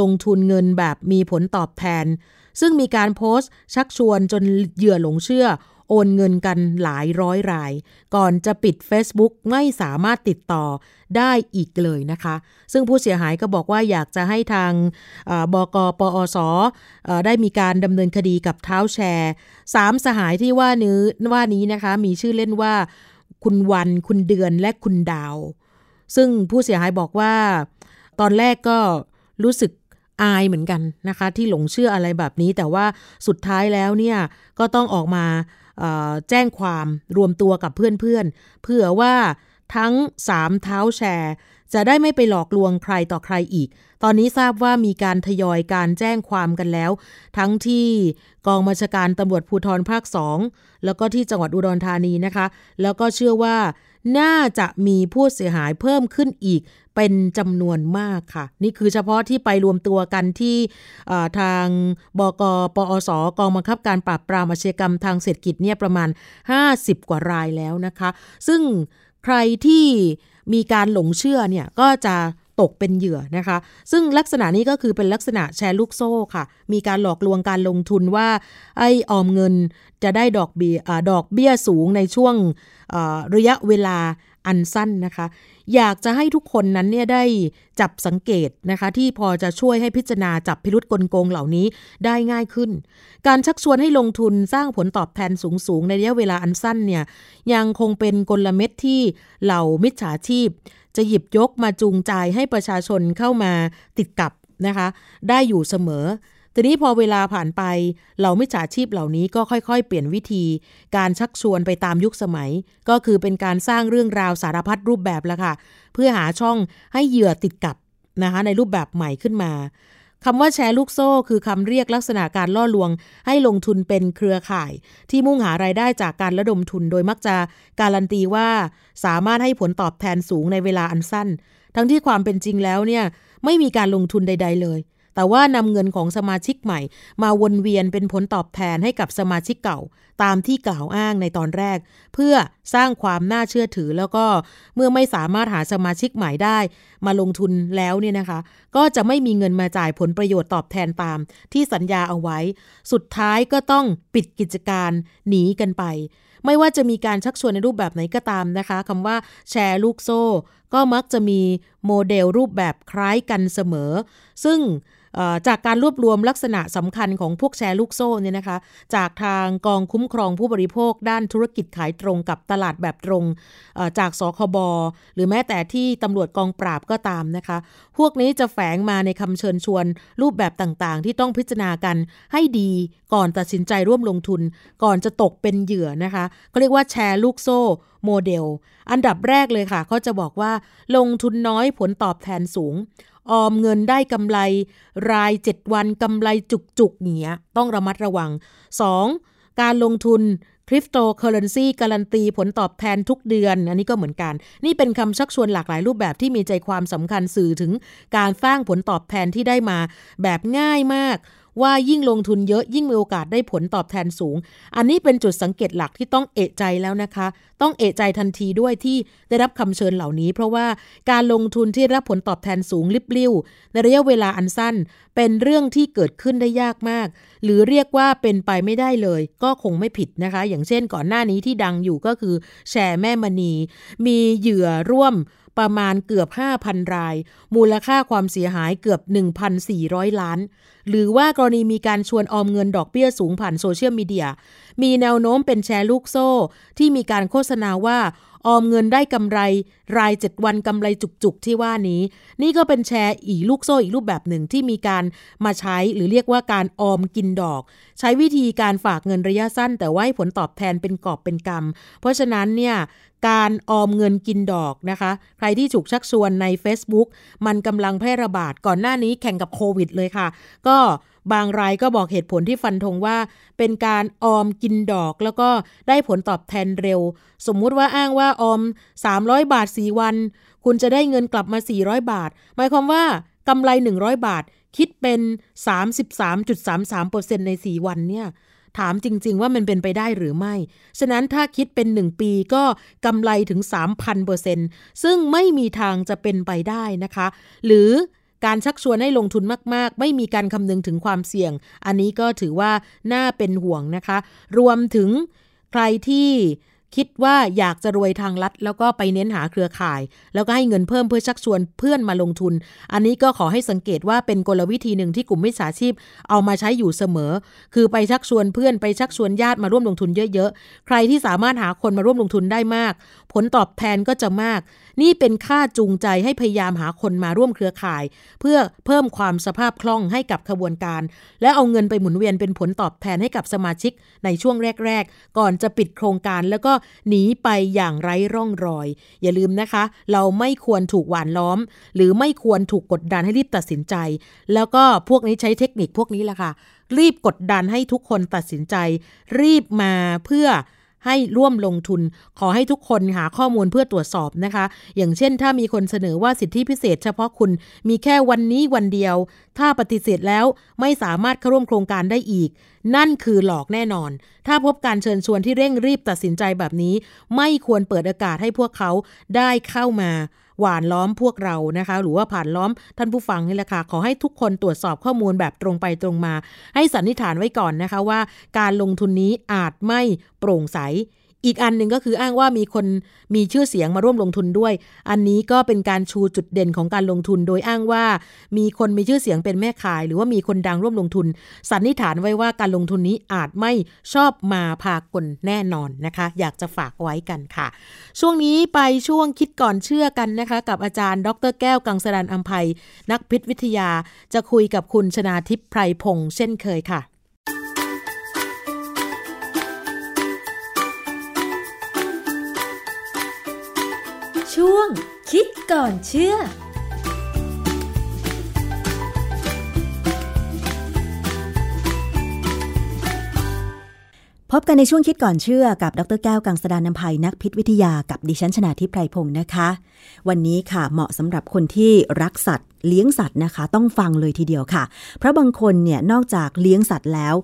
ลงทุนเงินแบบมีผลตอบแทน ซึ่งมีการโพสต์ชักชวนจนเหยื่อหลงเชื่อ โอนเงินกันหลายร้อยราย ก่อนจะปิด Facebook ไม่สามารถติดต่อได้อีกเลยนะคะ ซึ่งผู้เสียหายก็บอกว่าอยากจะให้ทางบกปอสได้มีการดำเนินคดีกับเท้าแชร์สามสหายที่ว่านี้ว่านี้นะคะ มีชื่อเล่นว่า คุณวัน คุณเดือนและคุณดาว ซึ่งผู้เสียหายบอกว่า ตอนแรกก็รู้สึก อายเหมือนกันนะคะ ที่หลงเชื่ออะไรแบบนี้ แต่ว่าสุดท้ายแล้วเนี่ยก็ต้องออกมาแจ้งความรวมตัวกับเพื่อนๆ เพื่อว่าทั้งสามเท้าแชร์ จะได้ไม่ไปหลอกลวงใครต่อใครอีก ตอนนี้ทราบว่ามีการทยอยการแจ้งความกันแล้ว ทั้งที่กองบัญชาการตำรวจภูธรภาคสองแล้วก็ที่จังหวัดอุดรธานีนะคะ แล้วก็เชื่อว่า น่าจะมีผู้เสียหายเพิ่มขึ้นอีกเป็นจำนวนมากค่ะ นี่คือเฉพาะที่ไปรวมตัวกันที่ทางบกปอสกองบังคับการปราบปรามอาชญากรรมทางเศรษฐกิจเนี่ยประมาณ 50 กว่ารายแล้วนะคะ ซึ่งใครที่มีการหลงเชื่อเนี่ยก็จะ ตกเป็นเหยื่อนะคะ ซึ่งลักษณะนี้ก็คือเป็นลักษณะแชร์ลูกโซ่ค่ะ มีการหลอกลวงการลงทุนว่า ไอ้ออมเงินจะได้ดอกเบี้ยดอกเบี้ยสูงในช่วงระยะเวลาอันสั้นนะคะ อยากจะให้ทุกคนนั้นเนี่ยได้จับสังเกตนะคะ ที่พอจะช่วยให้พิจารณาจับพิรุษกลโกงเหล่านี้ได้ง่ายขึ้น การชักชวนให้ลงทุนสร้างผลตอบแทนสูงๆ ในระยะเวลาอันสั้นเนี่ยยังคงเป็นกลเม็ดที่เหล่ามิจฉาชีพ จะหยิบยกมาจูงใจให้ประชาชนเข้ามาติดกับนะคะ ได้อยู่เสมอทีนี้พอเวลาผ่านไปเหล่ามิจฉาชีพเหล่านี้ก็ค่อยๆ เปลี่ยนวิธี การชักชวนไปตามยุคสมัย ก็คือเป็นการสร้างเรื่องราวสารพัดรูปแบบละค่ะ เพื่อหาช่องให้เหยื่อติดกับนะคะในรูปแบบใหม่ขึ้นมา คำว่าแชร์ลูกโซ่ คือคำเรียกลักษณะการล่อลวง ให้ลงทุนเป็นเครือข่าย ที่มุ่งหารายได้จากการระดมทุน โดยมักจะการันตีว่า สามารถให้ผลตอบแทนสูงในเวลาอันสั้น ทั้งที่ความเป็นจริงแล้วเนี่ยไม่มีการลงทุนใด ๆ เลย แต่ว่านำเงินของสมาชิกใหม่ มาวนเวียนเป็นผลตอบแทนให้กับสมาชิกเก่า ตามที่กล่าวอ้างในตอนแรก เพื่อสร้างความน่าเชื่อถือแล้วก็เมื่อไม่สามารถหาสมาชิกใหม่ได้ มาลงทุนแล้วเนี่ยนะคะ ก็จะไม่มีเงินมาจ่ายผลประโยชน์ตอบแทนตาม ที่สัญญาเอาไว้ สุดท้ายก็ต้องปิดกิจการหนีกันไป ไม่ว่าจะมีการชักชวนในรูปแบบไหนก็ตามนะคะคำว่าแชร์ลูกโซ่ ก็มักจะมีโมเดลรูปแบบคล้ายกันเสมอ ซึ่ง จากการรวบรวมลักษณะสำคัญของพวกแชร์ลูกโซ่เนี่ยนะคะ จากทางกองคุ้มครองผู้บริโภค ด้านธุรกิจขายตรงกับตลาดแบบตรงจากสคบหรือแม้แต่ที่ตำรวจกองปราบก็ตามนะคะ พวกนี้จะแฝงมาในคำเชิญชวน รูปแบบต่างๆ ที่ต้องพิจารณากันให้ดีก่อนตัดสินใจร่วมลงทุน ก่อนจะตกเป็นเหยื่อนะคะก็เรียกว่าแชร์ลูกโซ่โมเดล อันดับแรกเลยค่ะเขาจะบอกว่าลงทุนน้อยผลตอบแทนสูง ออมเงินได้กำไร ราย 7 วันกำไรจุกๆเนี้ยต้องระมัดระวัง 2. การลงทุนคริปโตเคอร์เรนซีการันตีผลตอบแทนทุกเดือน อันนี้ก็เหมือนกัน นี่เป็นคำชักชวนหลากหลายรูปแบบที่มีใจความสำคัญสื่อถึงการสร้างผลตอบแทนที่ได้มาแบบง่ายมาก ว่ายิ่งลงทุนเยอะยิ่งมีโอกาสได้ผลตอบแทนสูง อันนี้เป็นจุดสังเกตหลักที่ต้องเอะใจแล้วนะคะ ต้องเอะใจทันทีด้วยที่ได้รับคำเชิญเหล่านี้ เพราะว่าการลงทุนที่รับผลตอบแทนสูงลิบลิ่วในระยะเวลาอันสั้น เป็นเรื่องที่เกิดขึ้นได้ยากมาก หรือเรียกว่าเป็นไปไม่ได้เลย ก็คงไม่ผิดนะคะ อย่างเช่นก่อนหน้านี้ที่ดังอยู่ก็คือแชร์แม่มณี มีเหยื่อร่วม ประมาณเกือบ 5,000 ราย มูลค่าความเสียหายเกือบ 1,400 ล้าน หรือว่ากรณีมีการชวนออมเงินดอกเบี้ยสูงผ่านโซเชียลมีเดีย มีแนวโน้มเป็นแชร์ลูกโซ่ ที่มีการโฆษณาว่าออมเงินได้กำไรราย 7 วันกำไรจุกๆ ที่ว่านี้ นี่ก็เป็นแชร์อีลูกโซ่อีกรูปแบบหนึ่งที่มีการมาใช้หรือเรียกว่าการออมกินดอก ใช้วิธีการฝากเงินระยะสั้น แต่ว่าให้ผลตอบแทนเป็นกอบเป็นกำเพราะฉะนั้นเนี่ย การออมเงินกินดอกนะคะ ใครที่ถูกชักชวนใน Facebook มันกำลังแพร่ระบาดก่อนหน้านี้แข่งกับโควิดเลยค่ะ ก็บางรายก็บอกเหตุผลที่ฟันธงว่า เป็นการออมกินดอกแล้วก็ได้ผลตอบแทนเร็ว สมมุติว่าอ้างว่าออม 300 บาท 4 วัน คุณจะได้เงินกลับมา 400 บาท หมายความว่ากำไร 100 บาท คิดเป็น 33.33%ใน 4 วันเนี่ย ถามจริง ๆ ว่ามันเป็นไปได้หรือไม่ ฉะนั้นถ้าคิดเป็น 1 ปีก็กำไรถึง 3,000%ซึ่งไม่มีทางจะเป็นไปได้นะคะ หรือการชักชวนให้ลงทุนมาก ๆ ไม่มีการคำนึงถึงความเสี่ยง อันนี้ก็ถือว่าน่าเป็นห่วงนะคะ รวมถึงใครที่ คิดว่าอยากจะรวยทางลัด แล้วก็ไปเน้นหาเครือข่าย แล้วก็ให้เงินเพิ่มเพื่อชักชวนเพื่อนมาลงทุน อันนี้ก็ขอให้สังเกตว่าเป็นกลวิธีหนึ่งที่กลุ่มมิจฉาชีพเอามาใช้อยู่เสมอ คือไปชักชวนเพื่อนไปชักชวนญาติมาร่วมลงทุนเยอะๆ ใครที่สามารถหาคนมาร่วมลงทุนได้มาก ผลตอบแทนก็จะมากนี่เป็นค่าจูงใจให้พยายามหาคนมาร่วมเครือข่าย เพื่อเพิ่มความสภาพคล่องให้กับขบวนการ และเอาเงินไปหมุนเวียนเป็นผลตอบแทนให้กับสมาชิกในช่วงแรก ๆ ก่อนจะปิดโครงการแล้วก็หนีไปอย่างไร้ร่องรอย อย่าลืมนะคะ เราไม่ควรถูกหวานล้อม หรือไม่ควรถูกกดดันให้รีบตัดสินใจ แล้วก็พวกนี้ใช้เทคนิคพวกนี้แหละค่ะรีบกดดันให้ทุกคนตัดสินใจ รีบมาเพื่อ ให้ร่วมลงทุน ขอให้ทุกคนหาข้อมูลเพื่อตรวจสอบนะคะ อย่างเช่น ถ้ามีคนเสนอว่าสิทธิพิเศษ เฉพาะคุณมีแค่วันนี้วันเดียว ถ้าปฏิเสธแล้วไม่สามารถเข้าร่วมโครงการได้อีก นั่นคือหลอกแน่นอน ถ้าพบการเชิญชวนที่เร่งรีบตัดสินใจแบบนี้ ไม่ควรเปิดอากาศให้พวกเขาได้เข้ามา หวานล้อมพวกเรานะคะ หรือว่าผ่านล้อมท่านผู้ฟังนี่แหละค่ะ ขอให้ทุกคนตรวจสอบข้อมูลแบบตรงไปตรงมา ให้สันนิษฐานไว้ก่อนนะคะว่า การลงทุนนี้อาจไม่โปร่งใส อีกอันหนึ่งก็คืออ้างว่ามีคนมีชื่อเสียงมาร่วมลงทุนด้วย อันนี้ก็เป็นการชูจุดเด่นของการลงทุน โดยอ้างว่ามีคนมีชื่อเสียงเป็นแม่ขาย หรือว่ามีคนดังร่วมลงทุน สันนิษฐานไว้ว่าการลงทุนนี้อาจไม่ชอบมาพากลแน่นอนนะคะ อยากจะฝากไว้กันค่ะ ช่วงนี้ไปช่วงคิดก่อนเชื่อกันนะคะ กับอาจารย์ ดรแก้วกังสดานอัมภัยนักพิษวิทยา จะคุยกับคุณชนาทิพย์ไพรพงษ์เช่นเคยค่ะ ช่วงคิดก่อนเชื่อ พบกันในช่วงคิดก่อนเชื่อกับดรแก้วกังสดานนภัยนักพิษวิทยากับดิฉันชนาทิพไพรพงศ์นะคะ วันนี้ค่ะเหมาะสำหรับคนที่รักสัตว์ เลี้ยงสัตว์นะคะ ต้องฟังเลยทีเดียวค่ะ เพราะบางคนเนี่ยนอกจากเลี้ยงสัตว์แล้ว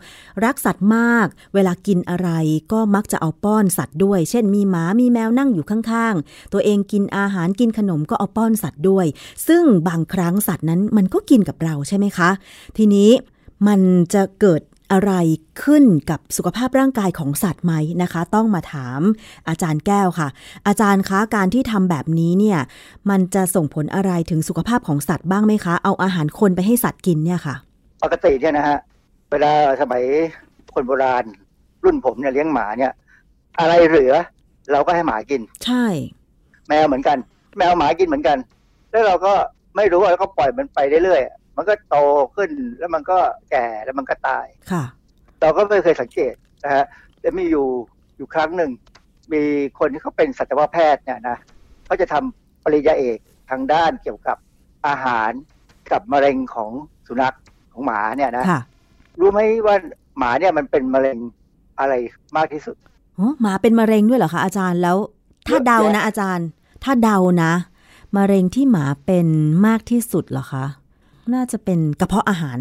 รักสัตว์มาก เวลากินอะไรก็มักจะเอาป้อนสัตว์ด้วย เช่น มีหมามีแมวนั่งอยู่ข้างๆ ตัวเองกินอาหารกินขนมก็เอาป้อนสัตว์ด้วย ซึ่งบางครั้งสัตว์นั้นมันก็กินกับเราใช่ไหมคะ ทีนี้มันจะเกิด อะไรขึ้นกับสุขภาพร่างกายของสัตว์ไหมนะคะ ต้องมาถามอาจารย์แก้วค่ะ อาจารย์คะการที่ทำแบบนี้เนี่ยมันจะส่งผลอะไรถึงสุขภาพของสัตว์บ้างไหมคะ เอาอาหารคนไปให้สัตว์กินเนี่ยค่ะ ปกติเนี่ยนะฮะเวลาสมัยคนโบราณ รุ่นผมเนี่ยเลี้ยงหมาเนี่ย อะไรเหลือ เราก็ให้หมากิน ใช่ แมวเหมือนกัน แมวหมากินเหมือนกัน แล้วเราก็ไม่รู้ว่าเราก็ปล่อยมันไปเรื่อยๆ มันก็โตขึ้นแล้วมันก็แก่แล้วมันก็ตายค่ะ เราก็ไม่เคยสังเกตนะฮะแต่มีอยู่อยู่ครั้งหนึ่ง มีคนที่เขาเป็นสัตวแพทย์เนี่ยนะเขาจะทำปริญญาเอกทางด้านเกี่ยวกับอาหารกับมะเร็งของสุนัขของหมาเนี่ยนะค่ะรู้ไหมว่าหมาเนี่ยมันเป็นมะเร็งอะไรมากที่สุดโอ้หมาเป็นมะเร็งด้วยเหรอคะอาจารย์แล้ว ถ้าเยอะเดาแยะนะอาจารย์ ถ้าเดานะ มะเร็งที่หมาเป็นมากที่สุดเหรอคะ น่าจะเป็นกระเพาะอาหาร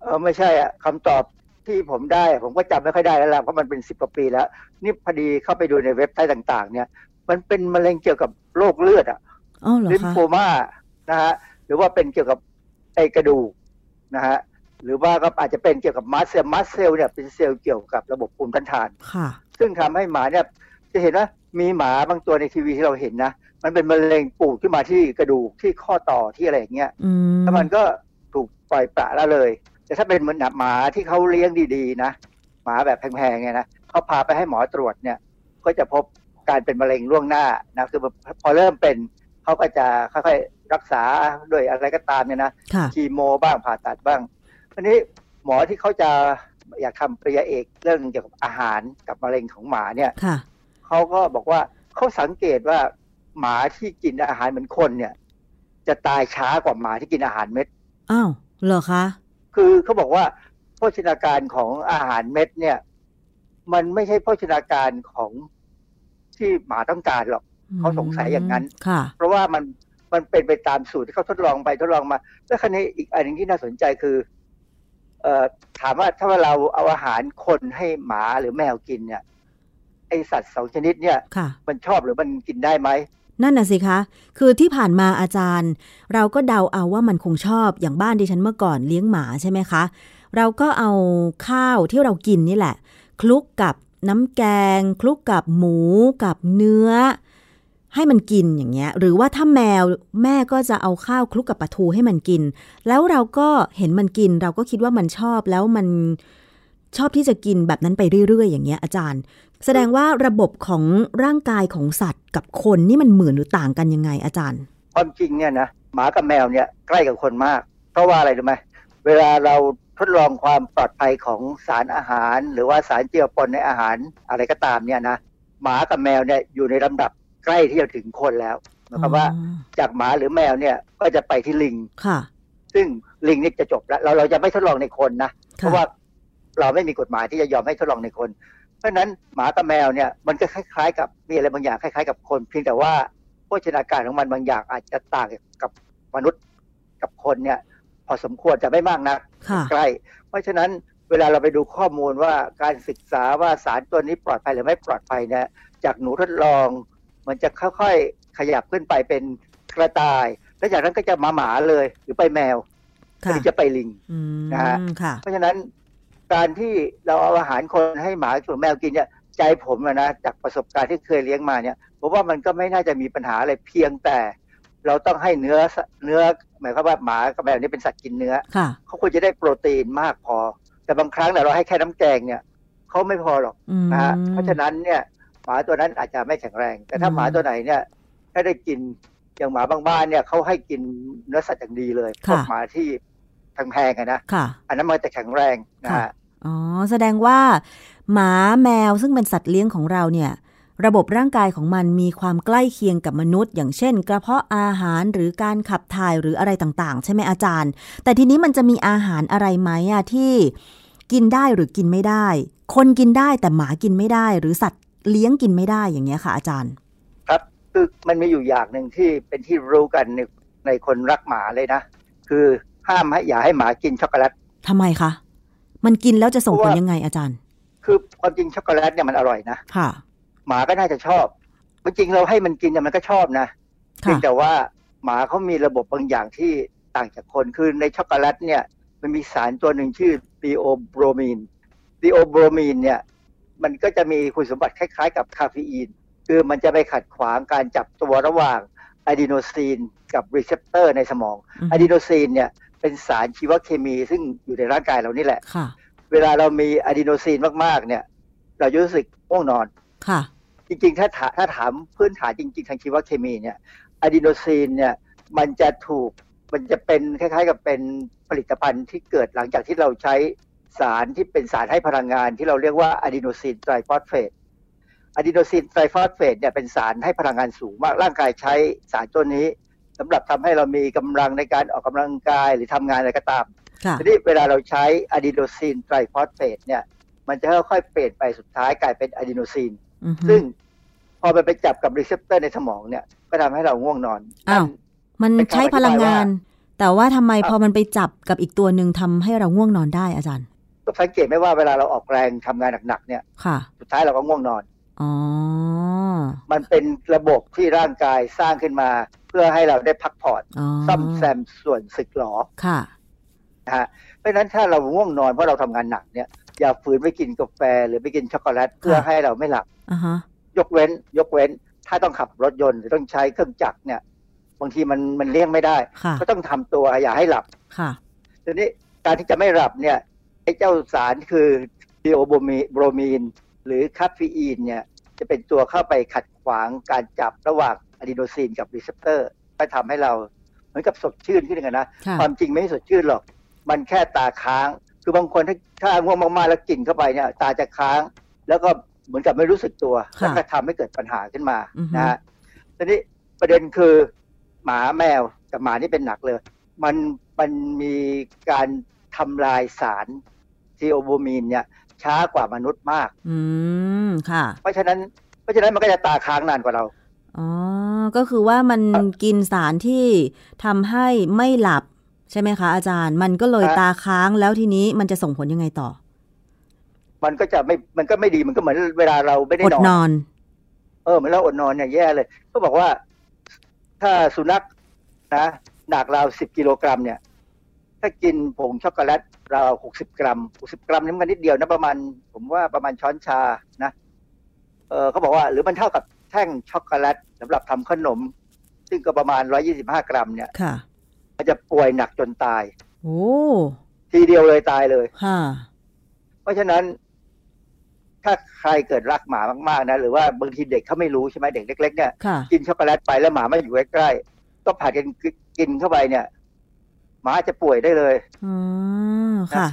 เออไม่ใช่อะคำตอบที่ผมได้ ผมก็จำไม่ค่อยได้แล้วล่ะเพราะมันเป็นสิบกว่าปีแล้ว นี่พอดีเข้าไปดูในเว็บไซต์ต่าง ๆ เนี่ย มันเป็นมะเร็งเกี่ยวกับโรคเลือดอะอ๋อเหรอ lymphoma นะฮะหรือว่าเป็นเกี่ยวกับไอ้กระดูกนะฮะหรือว่าก็อาจจะเป็นเกี่ยวกับ mast cell mast cell เนี่ยเป็นเซลล์เกี่ยวกับระบบภูมิต้านทาน ค่ะ ซึ่งทำให้หมาเนี่ยจะเห็นว่ามีหมาบางตัวในทีวีที่เราเห็นนะ มันเป็นมะเร็งปูดขึ้นมาที่กระดูกที่ข้อต่อที่อะไรอย่างเงี้ยอืมแล้วมันก็ถูกปล่อยปละละเลย แต่ถ้าเป็นเหมือนหมาที่เขาเลี้ยงดีๆนะหมาแบบแพงๆเนี่ยนะเขาพาไปให้หมอตรวจเนี่ย ก็จะพบการเป็นมะเร็งล่วงหน้านะคือพอเริ่มเป็นเขาก็จะค่อยๆรักษาด้วยอะไรก็ตามเนี่ยนะค่ะคีโมบ้างผ่าตัดบ้างอันนี้หมอที่เขาจะอยากทำปริญญาเอกเรื่องเกี่ยวกับอาหารกับมะเร็งของหมาเนี่ยค่ะเขาก็บอกว่าเขาสังเกตว่า หมาที่กินอาหารเหมือนคนเนี่ย จะตายช้ากว่าหมาที่กินอาหารเม็ด อ้าว เหรอคะ คือเขาบอกว่าโภชนาการของอาหารเม็ดเนี่ย มันไม่ใช่โภชนาการของที่หมาต้องการหรอกเขาสงสัยอย่างนั้นค่ะเพราะว่ามันมันเป็นไปตามสูตรที่เขาทดลองไปทดลองมา แล้วคันนี้อีกอันหนึงที่น่าสนใจคือ เอ่อถามว่าถ้าว่าเราเอาอาหารคนให้หมาหรือแมวกินเนี่ย ไอสัตว์สองชนิดเนี่ยค่ะมันชอบหรือมันกินได้ไหม นั่นน่ะสิคะ คือที่ผ่านมาอาจารย์ เราก็เดาเอาว่ามันคงชอบอย่างบ้านดิฉันเมื่อก่อนเลี้ยงหมาใช่ไหมคะ เราก็เอาข้าวที่เรากินนี่แหละ คลุกกับน้ำแกง คลุกกับหมูกับเนื้อ ให้มันกินอย่างเงี้ย หรือว่าถ้าแมวแม่ก็จะเอาข้าวคลุกกับปลาทูให้มันกิน แล้วเราก็เห็นมันกิน เราก็คิดว่ามันชอบแล้วมันชอบที่จะกินแบบนั้นไปเรื่อยๆ อย่างเงี้ยอาจารย์ แสดงว่าระบบของร่างกายของสัตว์กับคนนี่มันเหมือนหรือต่างกันยังไงอาจารย์ความจริงเนี่ยนะหมากับแมวเนี่ยใกล้กับคนมาก เพราะว่าอะไรรู้ไหมเวลาเราทดลองความปลอดภัยของสารอาหาร หรือว่าสารเจือปนในอาหารอะไรก็ตามเนี่ยนะหมากับแมวเนี่ยอยู่ในลำดับใกล้ที่จะถึงคนแล้วหมายความว่าอ๋อจากหมาหรือแมวเนี่ยก็จะไปที่ลิงค่ะ ซึ่งลิงนี่จะจบแล้วเราเราจะไม่ทดลองในคนนะเพค่ะราะว่าเราไม่มีกฎหมายที่จะยอมให้ทดลองในคน เพราะฉะนั้นหมากับแมวเนี่ยมันก็คล้าย ๆ กับมีอะไรบางอย่างคล้ายๆ กับคนเพียงแต่ว่าโภชนาการของมันบางอย่างอาจจะต่างกับมนุษย์กับคนเนี่ยพอสมควรจะไม่มากนักค่ะใกล้ เพราะฉะนั้นเวลาเราไปดูข้อมูลว่าการศึกษาว่าสารตัวนี้ปลอดภัยหรือไม่ปลอดภัยเนี่ยจากหนูทดลอง มันจะค่อยๆขยับขึ้นไปเป็นกระต่าย แล้วจากนั้นก็จะมาหมาเลยหรือไปแมวหค่ะรือจะไปลิงอืมนะฮะค่ะเพราะฉะนั้น การที่เราเอาอาหารคนให้หมาส่วนแมวกินเนี่ยใจผมอะนะจากประสบการณ์ที่เคยเลี้ยงมาเนี่ยผมว่ามันก็ไม่น่าจะมีปัญหาอะไรเพียงแต่ เราต้องให้เนื้อเนื้อหมายความว่าหมากับแมวนี่เป็นสัตว์กินเนื้อค่ะเขาควรจะได้โปรตีนมากพอ แต่บางครั้งเนี่ยเราให้แค่น้ำแกงเนี่ยเขาไม่พอหรอกอืมนะฮะเพราะฉะนั้นเนี่ยหมาตัวนั้นอาจจะไม่แข็งแรง แต่ถ้าอืมหมาตัวไหนเนี่ยถ้าได้กินอย่างหมาบางบ้านเนี่ยเขาให้กินเนื้อสัตว์อย่างดีเลยพวกหมาที่แพงๆอะนะค่ะอันนั้นมันจะแข็งแรงนะค่ะฮะ อ๋อ แสดงว่า หมาแมวซึ่งเป็นสัตว์เลี้ยงของเราเนี่ย ระบบร่างกายของมันมีความใกล้เคียงกับมนุษย์ อย่างเช่น กระเพาะอาหารหรือการขับถ่ายหรืออะไรต่างๆ ใช่ไหมอาจารย์ แต่ทีนี้มันจะมีอาหารอะไรไหมอะที่กินได้หรือกินไม่ได้ คนกินได้แต่หมากินไม่ได้ หรือสัตว์เลี้ยงกินไม่ได้อย่างเงี้ยค่ะ อาจารย์ ครับคือมันมีอยู่อย่างหนึ่งที่เป็นที่รู้กันในในคนรักหมาเลยนะ คือห้ามให้อย่าให้หมากินช็อกโกแลตทำไมคะ มันกินแล้วจะส่งผลเพราะว่ายังไงอาจารย์ คือความจริงช็อกโกแลตเนี่ยมันอร่อยนะค่ะ หมาก็น่าจะชอบจริงๆเราให้มันกินเนี่ยมันก็ชอบนะเพียงค่ะแต่ว่าหมาเขามีระบบบางอย่างที่ต่างจากคนคือในช็อกโกแลตเนี่ย มันมีสารตัวหนึ่งชื่อทีโอโบรมีนทีโอโบรมีนเนี่ย มันก็จะมีคุณสมบัติคล้ายๆ กับคาเฟอีน คือมันจะไปขัดขวางการจับตัวระหว่างอะดีโนซีนกับ receptor ในสมองอือฮึอะดีโนซีนเนี่ย เป็นสารชีวเคมีซึ่งอยู่ในร่างกายเรานี่แหละค่ะ เวลาเรามีอะดีโนซีนมากๆ เนี่ย เราจะรู้สึกง่วงนอนค่ะ จริงๆ ถ้าถาถ้าถามพื้นฐานจริง ๆ ทางชีวเคมีเนี่ยอะดีโนซีนเนี่ยมันจะถูกมันจะเป็นคล้าย ๆ กับเป็นผลิตภัณฑ์ที่เกิดหลังจากที่เราใช้สารที่เป็นสารให้พลังงานที่เราเรียกว่าอะดีโนซีนไตรฟอสเฟตอะดีโนซีนไตรฟอสเฟตเนี่ยเป็นสารให้พลังงานสูงมากร่างกายใช้สารตัวนี้ สำหรับทำให้เรามีกำลังในการออกกำลังกายหรือทำงานอะไรก็ตามค่ะทีนี้เวลาเราใช้อะดีโนซีนไตรฟอสเฟตเนี่ยมันจะค่อยๆเปลี่ยนไปสุดท้ายกลายเป็นอะดีโนซีนอือฮึซึ่งพอมันไปจับกับ receptor ในสมองเนี่ย ก็ทำให้เราง่วงนอนอ้าวมันเป็นคำใช้พลังงานอธิบายแต่ว่าทำไมอะพอมันไปจับกับอีกตัวหนึ่งทำให้เราง่วงนอนได้อาจารย์ ก็สังเกตไหมว่าเวลาเราออกแรงทำงานหนักๆเนี่ยค่ะ สุดท้ายเราก็ง่วงนอนอ๋อมันเป็นระบบที่ร่างกายสร้างขึ้นมา เพื่อให้เราได้พักผ่อนอ๋อซ่อมแซมส่วนสึกหรอค่ะนะฮะเพราะฉะนั้นถ้าเราง่วงนอนเพราะเราทำงานหนักเนี่ยอย่าฝืนไปกินกาแฟหรือไปกินช็อกโกแลตเพื่อให้เราไม่หลับอ่าฮะยกเว้น ยกเว้น ถ้าต้องขับรถยนต์หรือต้องใช้เครื่องจักรเนี่ย บางทีมันมันเลี่ยงไม่ได้ค่ะก็ต้องทำตัวอย่าให้หลับค่ะทีนี้การที่จะไม่หลับเนี่ยไอ้เจ้าสารคือทีโอโบมีโบรมีน หรือคาเฟอีนเนี่ย จะเป็นตัวเข้าไปขัดขวางการจับระหว่าง อะดีโนซีนกับ receptor ก็ทำให้เราเหมือนกับสดชื่นขึ้นกันนะค่ะความจริงไม่สดชื่นหรอก มันแค่ตาค้าง คือบางคนถ้าถ้าง่วงมากๆแล้วกินเข้าไปเนี่ย ตาจะค้าง แล้วก็เหมือนกับไม่รู้สึกตัวค่ะแล้วก็ทำให้เกิดปัญหาขึ้นมาอือฮึนะฮะทีนี้ประเด็นคือหมาแมวกับหมานี่เป็นหนักเลย มันมันมีการทำลายสารทีโอโบมีนเนี่ย ช้ากว่ามนุษย์มาก อืมค่ะ เพราะฉะนั้น เพราะฉะนั้นมันก็จะตาค้างนานกว่าเรา อ๋อ ก็คือว่ามันกินสารที่ทำให้ไม่หลับใช่ไหมคะ อาจารย์ มันก็เลยฮะตาค้างแล้วทีนี้มันจะส่งผลยังไงต่อ มันก็จะไม่ มันก็ไม่ดี มันก็เหมือนเวลาเราไม่ได้อดนอนนอน เออเหมือนเราอดนอนเนี่ยแย่เลย ก็บอกว่า ถ้าสุนัขนะหนักราวสิบกิโลกรัมเนี่ย ถ้ากินผงช็อกโกแลตราวหกสิบกรัมหกสิบกรัมนี่มันนิดเดียวนะประมาณ ผมว่าประมาณช้อนชานะ เออเขาบอกว่า หรือมันเท่ากับ แท่งช็อกโกแลตสำหรับทำขนม ซึ่งก็ประมาณร้อยี่สิบห้ากรัมเนี่ยค่ะมันจะป่วยหนักจนตาย โอ้ทีเดียวเลยตายเลยค่ะเพราะฉะนั้น ถ้าใครเกิดรักหมามากๆนะหรือว่าบางทีเด็กเขาไม่รู้ใช่ไหมเด็กเล็ก ๆ เนี่ยค่ะกินช็อกโกแลตไปแล้วหมาไม่อยู่ใกล้ๆก็ผัดกันกินเข้าไปเนี่ย หมาจะป่วยได้เลยอ๋อค่ะ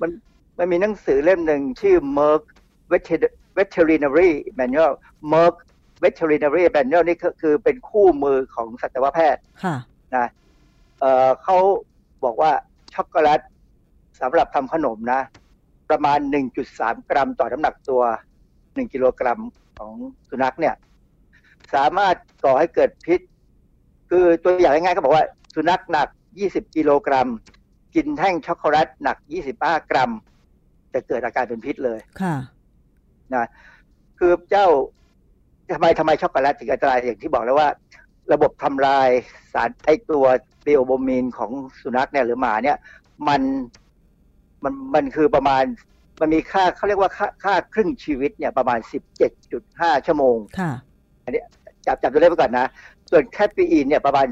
มันมันมีหนังสือเล่มหนึ่งชื่อ Merck Veter- Veterinary Manual Merck Veterinary Manual นี่ก็คือเป็นคู่มือของสัตวแพทย์ค่ะนะเอ่อเขาบอกว่าช็อกโกแลตสำหรับทำขนมนะ ประมาณ 1.3 กรัมต่อน้ำหนักตัว 1 กิโลกรัมของสุนัขเนี่ย สามารถก่อให้เกิดพิษ คือตัวอย่างง่ายๆก็บอกว่า สุนัขหนัก 20 กิโลกรัม กินแท่งช็อกโกแลตหนัก 25 กรัม จะเกิดอาการเป็นพิษเลย ค่ะ นะ คือเจ้า ทำไมทำไมช็อกโกแลตถึงอันตรายอย่างที่บอกแล้วว่า ระบบทำลายสารไอตัวเบลโบมีนของสุนัขเนี่ยหรือหมาเนี่ยมันมันมันคือประมาณมันมีค่าเขาเรียกว่าค่าค่าครึ่งชีวิตเนี่ยประมาณ 17.5 ชั่วโมงค่ะจับจับตัวเลขไปก่อนนะ ส่วนแคปปีอีนเนี่ยประมาณ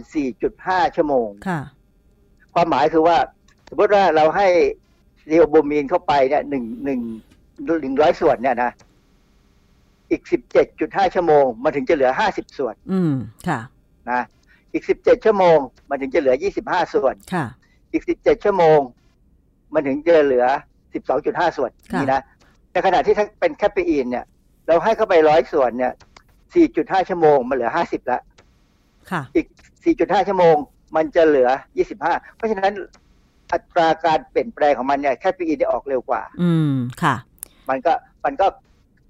4.5 ชั่วโมงค่ะ ความหมายคือว่า สมมติว่าเราให้เรียวโบมีนเข้าไปเนี่ยหนึ่งหนึ่งหนึ่งร้อยส่วนเนี่ยนะ อีกสิบเจ็ดจุดห้าชั่วโมง มันถึงจะเหลือห้าสิบส่วน อืมค่ะนะอีกสิบเจ็ดชั่วโมง มันถึงจะเหลือยี่สิบห้าส่วนค่ะ อีกสิบเจ็ดชั่วโมง มันถึงจะเหลือสิบสองจุดห้าส่วนค่ะนี่นะในขณะที่ถ้าเป็นแคปเปอีนเนี่ย เราให้เข้าไปร้อยส่วนเนี่ยสี่จุดห้าชั่วโมง มันเหลือห้าสิบละค่ะอีก4.5ชั่วโมง มันจะเหลือ25เพราะฉะนั้นอัตราการเปลี่ยนแปลงของมันเนี่ยแคปปีอินได้ออกเร็วกว่า อืมค่ะ มันก็มันก็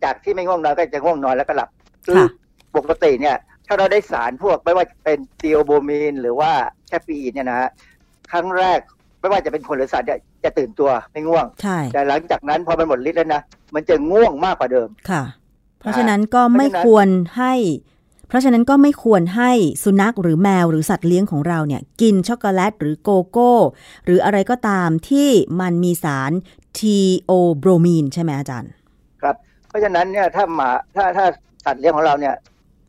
จากที่ไม่ง่วงนอนก็จะง่วงนอนแล้วก็หลับคือค่ะปกติเนี่ย ถ้าเราได้สารพวกไม่ว่าจะเป็นเตีโอโบมีนหรือว่าแคปปีอินเนี่ยนะฮะครั้งแรกไม่ว่าจะเป็นคนหรือสัตว์เนี่ยจะตื่นตัวไม่ง่วงใช่แต่หลังจากนั้นพอมันหมดฤทธิ์แล้วนะมันจะง่วงมากกว่าเดิมค่ะ เพราะฉะนั้นก็ไม่เพราะฉะนั้นควรให้ เพราะฉะนั้นก็ไม่ควรให้สุนัขหรือแมวหรือสัตว์เลี้ยงของเราเนี่ย กินช็อกโกแลตหรือโกโก้ หรืออะไรก็ตามที่มันมีสารทีโอโบรมีนใช่ไหมอาจารย์ครับ เพราะฉะนั้นเนี่ยถ้าหมาถ้าถ้าสัตว์เลี้ยงของเราเนี่ย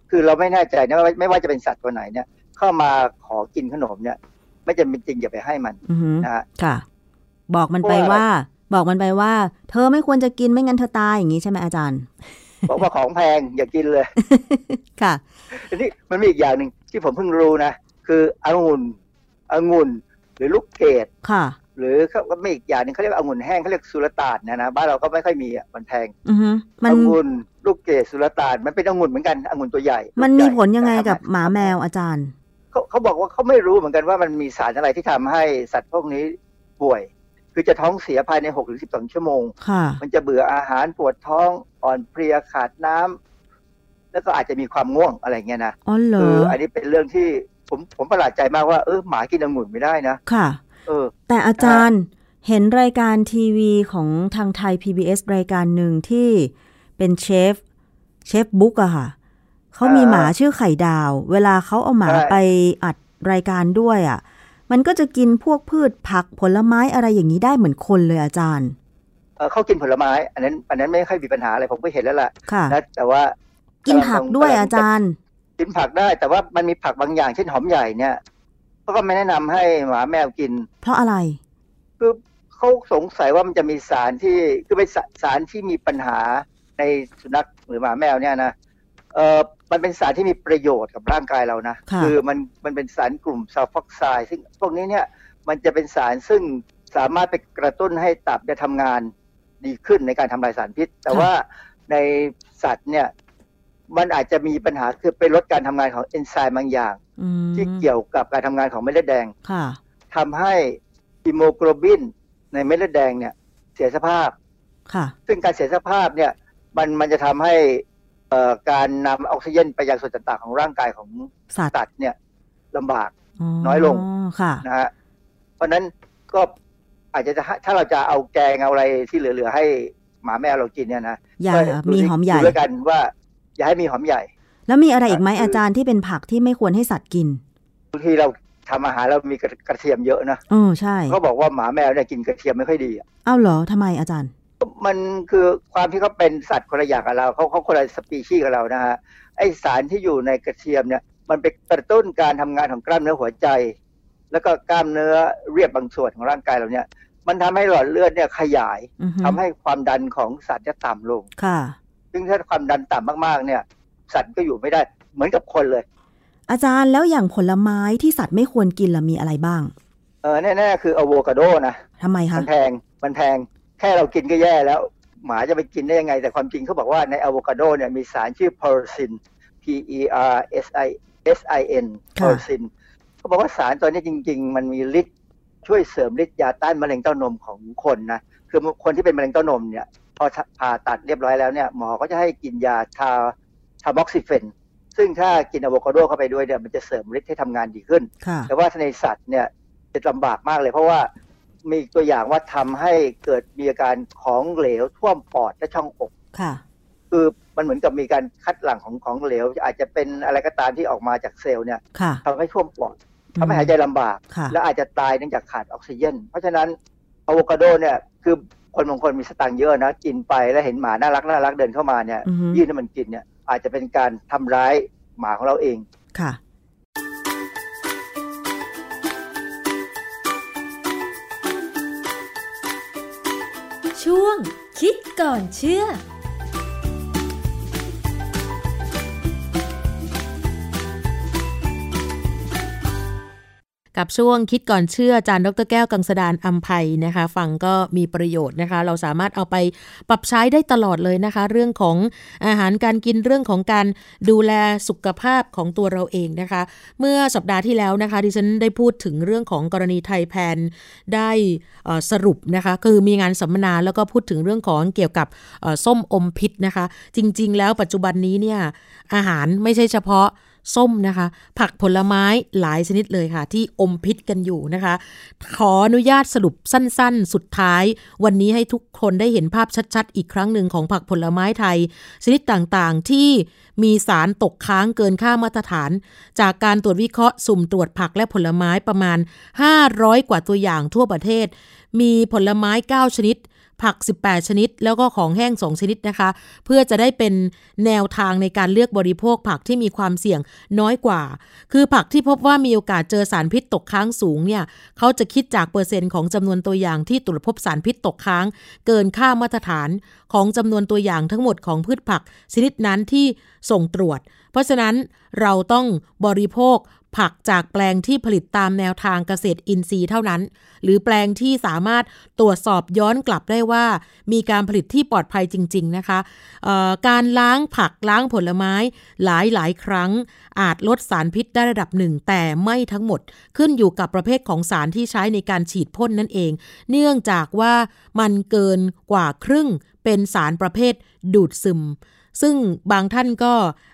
คือเราไม่แน่ใจนะว่าไม่ว่าจะเป็นสัตว์ตัวไหนเนี่ย เข้ามาขอกินขนมเนี่ย ไม่จำเป็นจริงอย่าไปให้มันอือฮึนะฮะค่ะ บอกมันไปเพราะว่าว่า บอกมันไปว่า เธอไม่ควรจะกินไม่งั้นเธอตายอย่างนี้ใช่ไหมอาจารย์บอกว่าของแพงอย่ากินเลย ค่ะทีนี้มันมีอีกอย่างหนึ่งที่ผมเพิ่งรู้นะ คือองุ่นองุ่นหรือลูกเกดค่ะ หรือเขาก็มีอีกอย่างหนึ่งเขาเรียกว่าองุ่นแห้งเขาเรียกสุลต่านนะนะบ้านเราก็ไม่ค่อยมีอะมันแพงอือฮึมันองุ่นลูกเกดสุลต่านมันเป็นองุ่นเหมือนกันองุ่นตัวใหญ่ มันลูมีใญ่ผลยังไงแต่ทำกับหมาแมวอาจารย์เขาเขาบอกว่าเขาไม่รู้เหมือนกันว่ามันมีสารอะไรที่ทำให้สัตว์พวกนี้ป่วย คือจะท้องเสียภายใน6ถึง12ชั่วโมงค่ะมันจะเบื่ออาหารปวดท้องอ่อนเพลียขาดน้ำแล้วก็อาจจะมีความง่วงอะไรเงี้ยนะอ๋อเหรคือออันนี้เป็นเรื่องที่ผมผมประหลาดใจมากว่าเออหมากินองุ่นไม่ได้นะค่ะ เออ แต่อาจารย์เห็นรายการทีวีของทางไทย PBS รายการหนึ่งที่เป็นเชฟเชฟบุ๊กอะค่ะเขามีอ่าหมาชื่อไข่ดาว เวลาเขาเอาหมาใช่ไปอัดรายการด้วยอะมันก็จะกินพวกพืชผักผลไม้อะไรอย่างนี้ได้เหมือนคนเลยอาจารย์เออเขากินผลไม้ อันนั้น อันนั้นไม่ค่อยมีปัญหาอะไรผมก็เห็นแล้วล่ะค่ะนะแต่ว่ากิกินผักด้วยอาจารย์ กินผักได้แต่ว่ามันมีผักบางอย่างเช่นหอมใหญ่เนี่ยเขา ก็ไม่แนะนำให้หมาแมวกิน เพราะอะไร คือเขาสงสัยว่ามันจะมีสารที่คือเป็นสาสารที่มีปัญหาในสุนัขหรือหมาแมวเนี่ยนะเออมันเป็นสารที่มีประโยชน์กับร่างกายเรานะค่ะอมันมันเป็นสารกลุ่มซัลฟอกไซด์ซึ่งพวกนี้เนี่ยมันจะเป็นสารซึ่งสามารถไปกระตุ้นให้ตับจะทำงานดีขึ้นในการทำลายสารพิษ แต่ว่าในสัตว์เนี่ย มันอาจจะมีปัญหาคือไปลดการทำงานของเอนไซม์บางอย่างอืมที่เกี่ยวกับการทำงานของเม็ดเลือดแดงค่ะทำให้ฮีโมโกลบินในเม็ดเลือดแดงเนี่ย เสียสภาพค่ะซึ่งการเสียสภาพเนี่ย มันมันจะทำให้เอ่อการนำออกซิเจนไปยังส่วนต่างๆของร่างกายของสัตว์สัตว์เนี่ยลำบากอ๋อน้อยลงค่ะนะฮะเพราะฉะนั้นก็อาจจะถ้าเราจะเอาแกงเอาอะไรที่เหลือๆให้หมาแมวเรากินเนี่ยนะอย่าก็ดูมีหอมใหญ่ดูด้วยกันว่า อย่าให้มีหอมใหญ่ แล้วมีอะไรอีกไหมคือออาจารย์ที่เป็นผักที่ไม่ควรให้สัตว์กินบางทีเราทำอาหารเรามีกระกระเทียมเยอะนะเออใช่เขาบอกว่าหมาแมวเนี่ยกินกระเทียมไม่ค่อยดีอะเอ้าเหรอทำไมอาจารย์ มันคือความที่เขาเป็นสัตว์คนละอย่างกับเราเขาเขาคนละสปีชีส์กับเรานะฮะไอสารที่อยู่ในกระเทียมเนี่ย มันไปกระตุ้นการทำงานของกล้ามเนื้อหัวใจ แล้วก็กล้ามเนื้อเรียบบางส่วนของร่างกายเราเนี่ย มันทำให้หลอดเลือดเนี่ยขยายอือฮึทำให้ความดันของสัตว์จะต่ำลงค่ะ ซึ่งถ้าความดันต่ำมากๆเนี่ย สัตว์ก็อยู่ไม่ได้เหมือนกับคนเลย อาจารย์แล้วอย่างผลไม้ที่สัตว์ไม่ควรกินล่ะมีอะไรบ้าง เออแน่ๆคืออะโวคาโดนะทำไมคะมันแพงมันแพงแค่เรากินก็แย่แล้ว หมาจะไปกินได้ยังไง แต่ความจริงเขาบอกว่าในอะโวคาโดเนี่ยมีสารชื่อ p อ r ซิน P E R S I S I N p ค่ะอ r ซินเขาบอกว่าสารตัวนี้จริง ๆ มันมีฤทธิ์ช่วยเสริมฤทธิ์ยาต้านมะเร็งเต้านมของคนนะคือคนที่เป็นมะเร็งเต้านมเนี่ย พอผ่าตัดเรียบร้อยแล้วเนี่ยหมอก็จะให้กินยาทา tamoxifen ซึ่งถ้ากินอะโวคาโดเข้าไปด้วยเนี่ยมันจะเสริมฤทธิ์ให้ทำงานดีขึ้นค่ะแต่ว่าในสัตว์เนี่ยจะลำบากมากเลย เพราะว่ามีตัวอย่างว่าทำให้เกิดมีอาการของเหลวท่วมปอดและช่องอกค่ะ คือมันเหมือนกับมีการคัดหลั่งของของเหลว อาจจะเป็นอะไรก็ตามที่ออกมาจากเซลล์เนี่ยค่ะทำให้ท่วมปอดทำให้หายใจลำบากค่ะและอาจจะตายเนื่องจากขาดออกซิเจนเพราะฉะนั้นอะโวคาโดเนี่ยคือ คนบางคนมีสตังค์เยอะนะกินไปแล้วเห็นหมาน่ารักน่ารักเดินเข้ามาเนี่ยอือฮึยื่นให้มันกินเนี่ย อาจจะเป็นการทำร้ายหมาของเราเองค่ะ ช่วงคิดก่อนเชื่อ กับช่วงคิดก่อนเชื่ออาจารย์ดรแก้วกังสดานอัมภัยนะคะ ฟังก็มีประโยชน์นะคะ เราสามารถเอาไปปรับใช้ได้ตลอดเลยนะคะ เรื่องของอาหารการกินเรื่องของการดูแลสุขภาพของตัวเราเองนะคะ เมื่อสัปดาห์ที่แล้วนะคะดิฉันได้พูดถึงเรื่องของกรณีไทยแพนได้สรุปนะคะคือมีงานสัมมนาแล้วก็พูดถึงเรื่องของเกี่ยวกับส้มอมพิษนะคะ จริง ๆ แล้วปัจจุบันนี้เนี่ยอาหารไม่ใช่เฉพาะ ส้มนะคะ ผักผลไม้หลายชนิดเลยค่ะ ที่อมพิษกันอยู่นะคะ ขออนุญาตสรุปสั้นๆ สุดท้าย วันนี้ให้ทุกคนได้เห็นภาพชัดๆ อีกครั้งหนึ่งของผักผลไม้ไทย ชนิดต่างๆ ที่มีสารตกค้างเกินค่ามาตรฐาน จากการตรวจวิเคราะห์สุ่มตรวจผักและผลไม้ประมาณ 500 กว่าตัวอย่างทั่วประเทศ มีผลไม้ 9 ชนิด ผัก 18 ชนิด แล้วก็ของแห้ง 2 ชนิดนะคะ เพื่อจะได้เป็นแนวทางในการเลือกบริโภคผักที่มีความเสี่ยงน้อยกว่า คือผักที่พบว่ามีโอกาสเจอสารพิษตกค้างสูงเนี่ยเขาจะคิดจากเปอร์เซ็นต์ของจำนวนตัวอย่างที่ตรวจพบสารพิษตกค้าง เกินค่ามาตรฐานของจำนวนตัวอย่างทั้งหมดของพืชผักชนิดนั้นที่ส่งตรวจ เพราะฉะนั้นเราต้องบริโภค ผักจากแปลงที่ผลิตตามแนวทางเกษตรอินทรีย์เท่านั้น หรือแปลงที่สามารถตรวจสอบย้อนกลับได้ว่า มีการผลิตที่ปลอดภัยจริง ๆ นะคะการล้างผักล้างผลไม้หลายหลายครั้ง อาจลดสารพิษได้ระดับหนึ่ง แต่ไม่ทั้งหมดขึ้นอยู่กับประเภทของสารที่ใช้ในการฉีดพ่นนั่นเอง เนื่องจากว่ามันเกินกว่าครึ่งเป็นสารประเภทดูดซึม ซึ่งบางท่านก็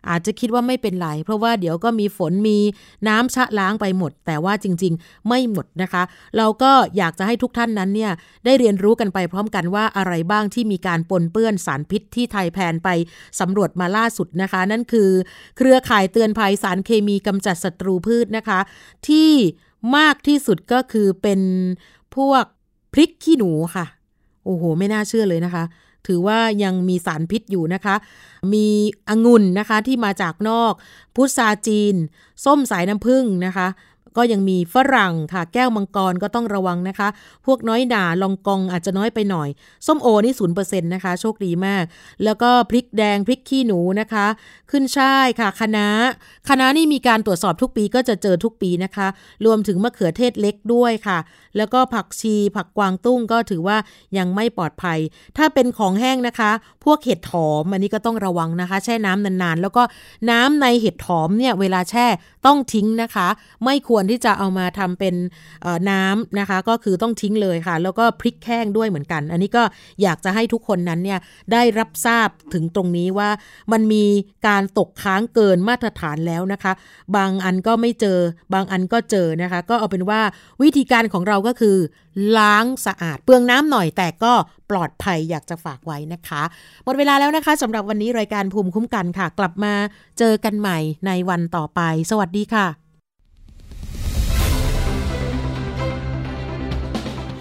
อาจจะคิดว่าไม่เป็นไร เพราะว่าเดี๋ยวก็มีฝนมีน้ำชะล้างไปหมด แต่ว่าจริง ๆ ไม่หมดนะคะ เราก็อยากจะให้ทุกท่านนั้นเนี่ยได้เรียนรู้กันไปพร้อมกันว่าอะไรบ้างที่มีการปนเปื้อนสารพิษที่ไทยแพนไปสำรวจมาล่าสุดนะคะ นั่นคือ เครือข่ายเตือนภัยสารเคมีกำจัดศัตรูพืชนะคะ ที่มากที่สุดก็คือเป็นพวกพริกขี้หนูค่ะ โอ้โห ไม่น่าเชื่อเลยนะคะ ถือว่ายังมีสารพิษอยู่นะคะ มีองุ่นนะคะที่มาจากนอก พุทราจีน ส้มสายน้ำผึ้งนะคะ ก็ยังมีฝรั่งค่ะ แก้วมังกรก็ต้องระวังนะคะ พวกน้อยหนาลองกองอาจจะน้อยไปหน่อย ส้มโอนี่ศูนย์เปอร์เซ็นต์นะคะ โชคดีมาก แล้วก็พริกแดงพริกขี้หนูนะคะ ขึ้นช่ายค่ะคะน้าคะน้านี่มีการตรวจสอบทุกปีก็จะเจอทุกปีนะคะ รวมถึงมะเขือเทศเล็กด้วยค่ะ แล้วก็ผักชีผักกวางตุ้งก็ถือว่ายังไม่ปลอดภัย ถ้าเป็นของแห้งนะคะ พวกเห็ดหอมอันนี้ก็ต้องระวังนะคะ แช่น้ำนานๆ แล้วก็น้ำในเห็ดหอมเนี่ยเวลาแช่ต้องทิ้งนะคะ ไม่ควรที่จะเอามาทำเป็นน้ำนะคะ ก็คือต้องทิ้งเลยค่ะ แล้วก็พริกแห้งด้วยเหมือนกัน อันนี้ก็อยากจะให้ทุกคนนั้นเนี่ยได้รับทราบถึงตรงนี้ว่ามันมีการตกค้างเกินมาตรฐานแล้วนะคะ บางอันก็ไม่เจอ บางอันก็เจอนะคะ ก็เอาเป็นว่าวิธีการของเราก็คือ ล้างสะอาดเปลืองน้ำหน่อยแต่ก็ปลอดภัยอยากจะฝากไว้นะคะ หมดเวลาแล้วนะคะสำหรับวันนี้รายการภูมิคุ้มกันค่ะ กลับมาเจอกันใหม่ในวันต่อไป สวัสดีค่ะ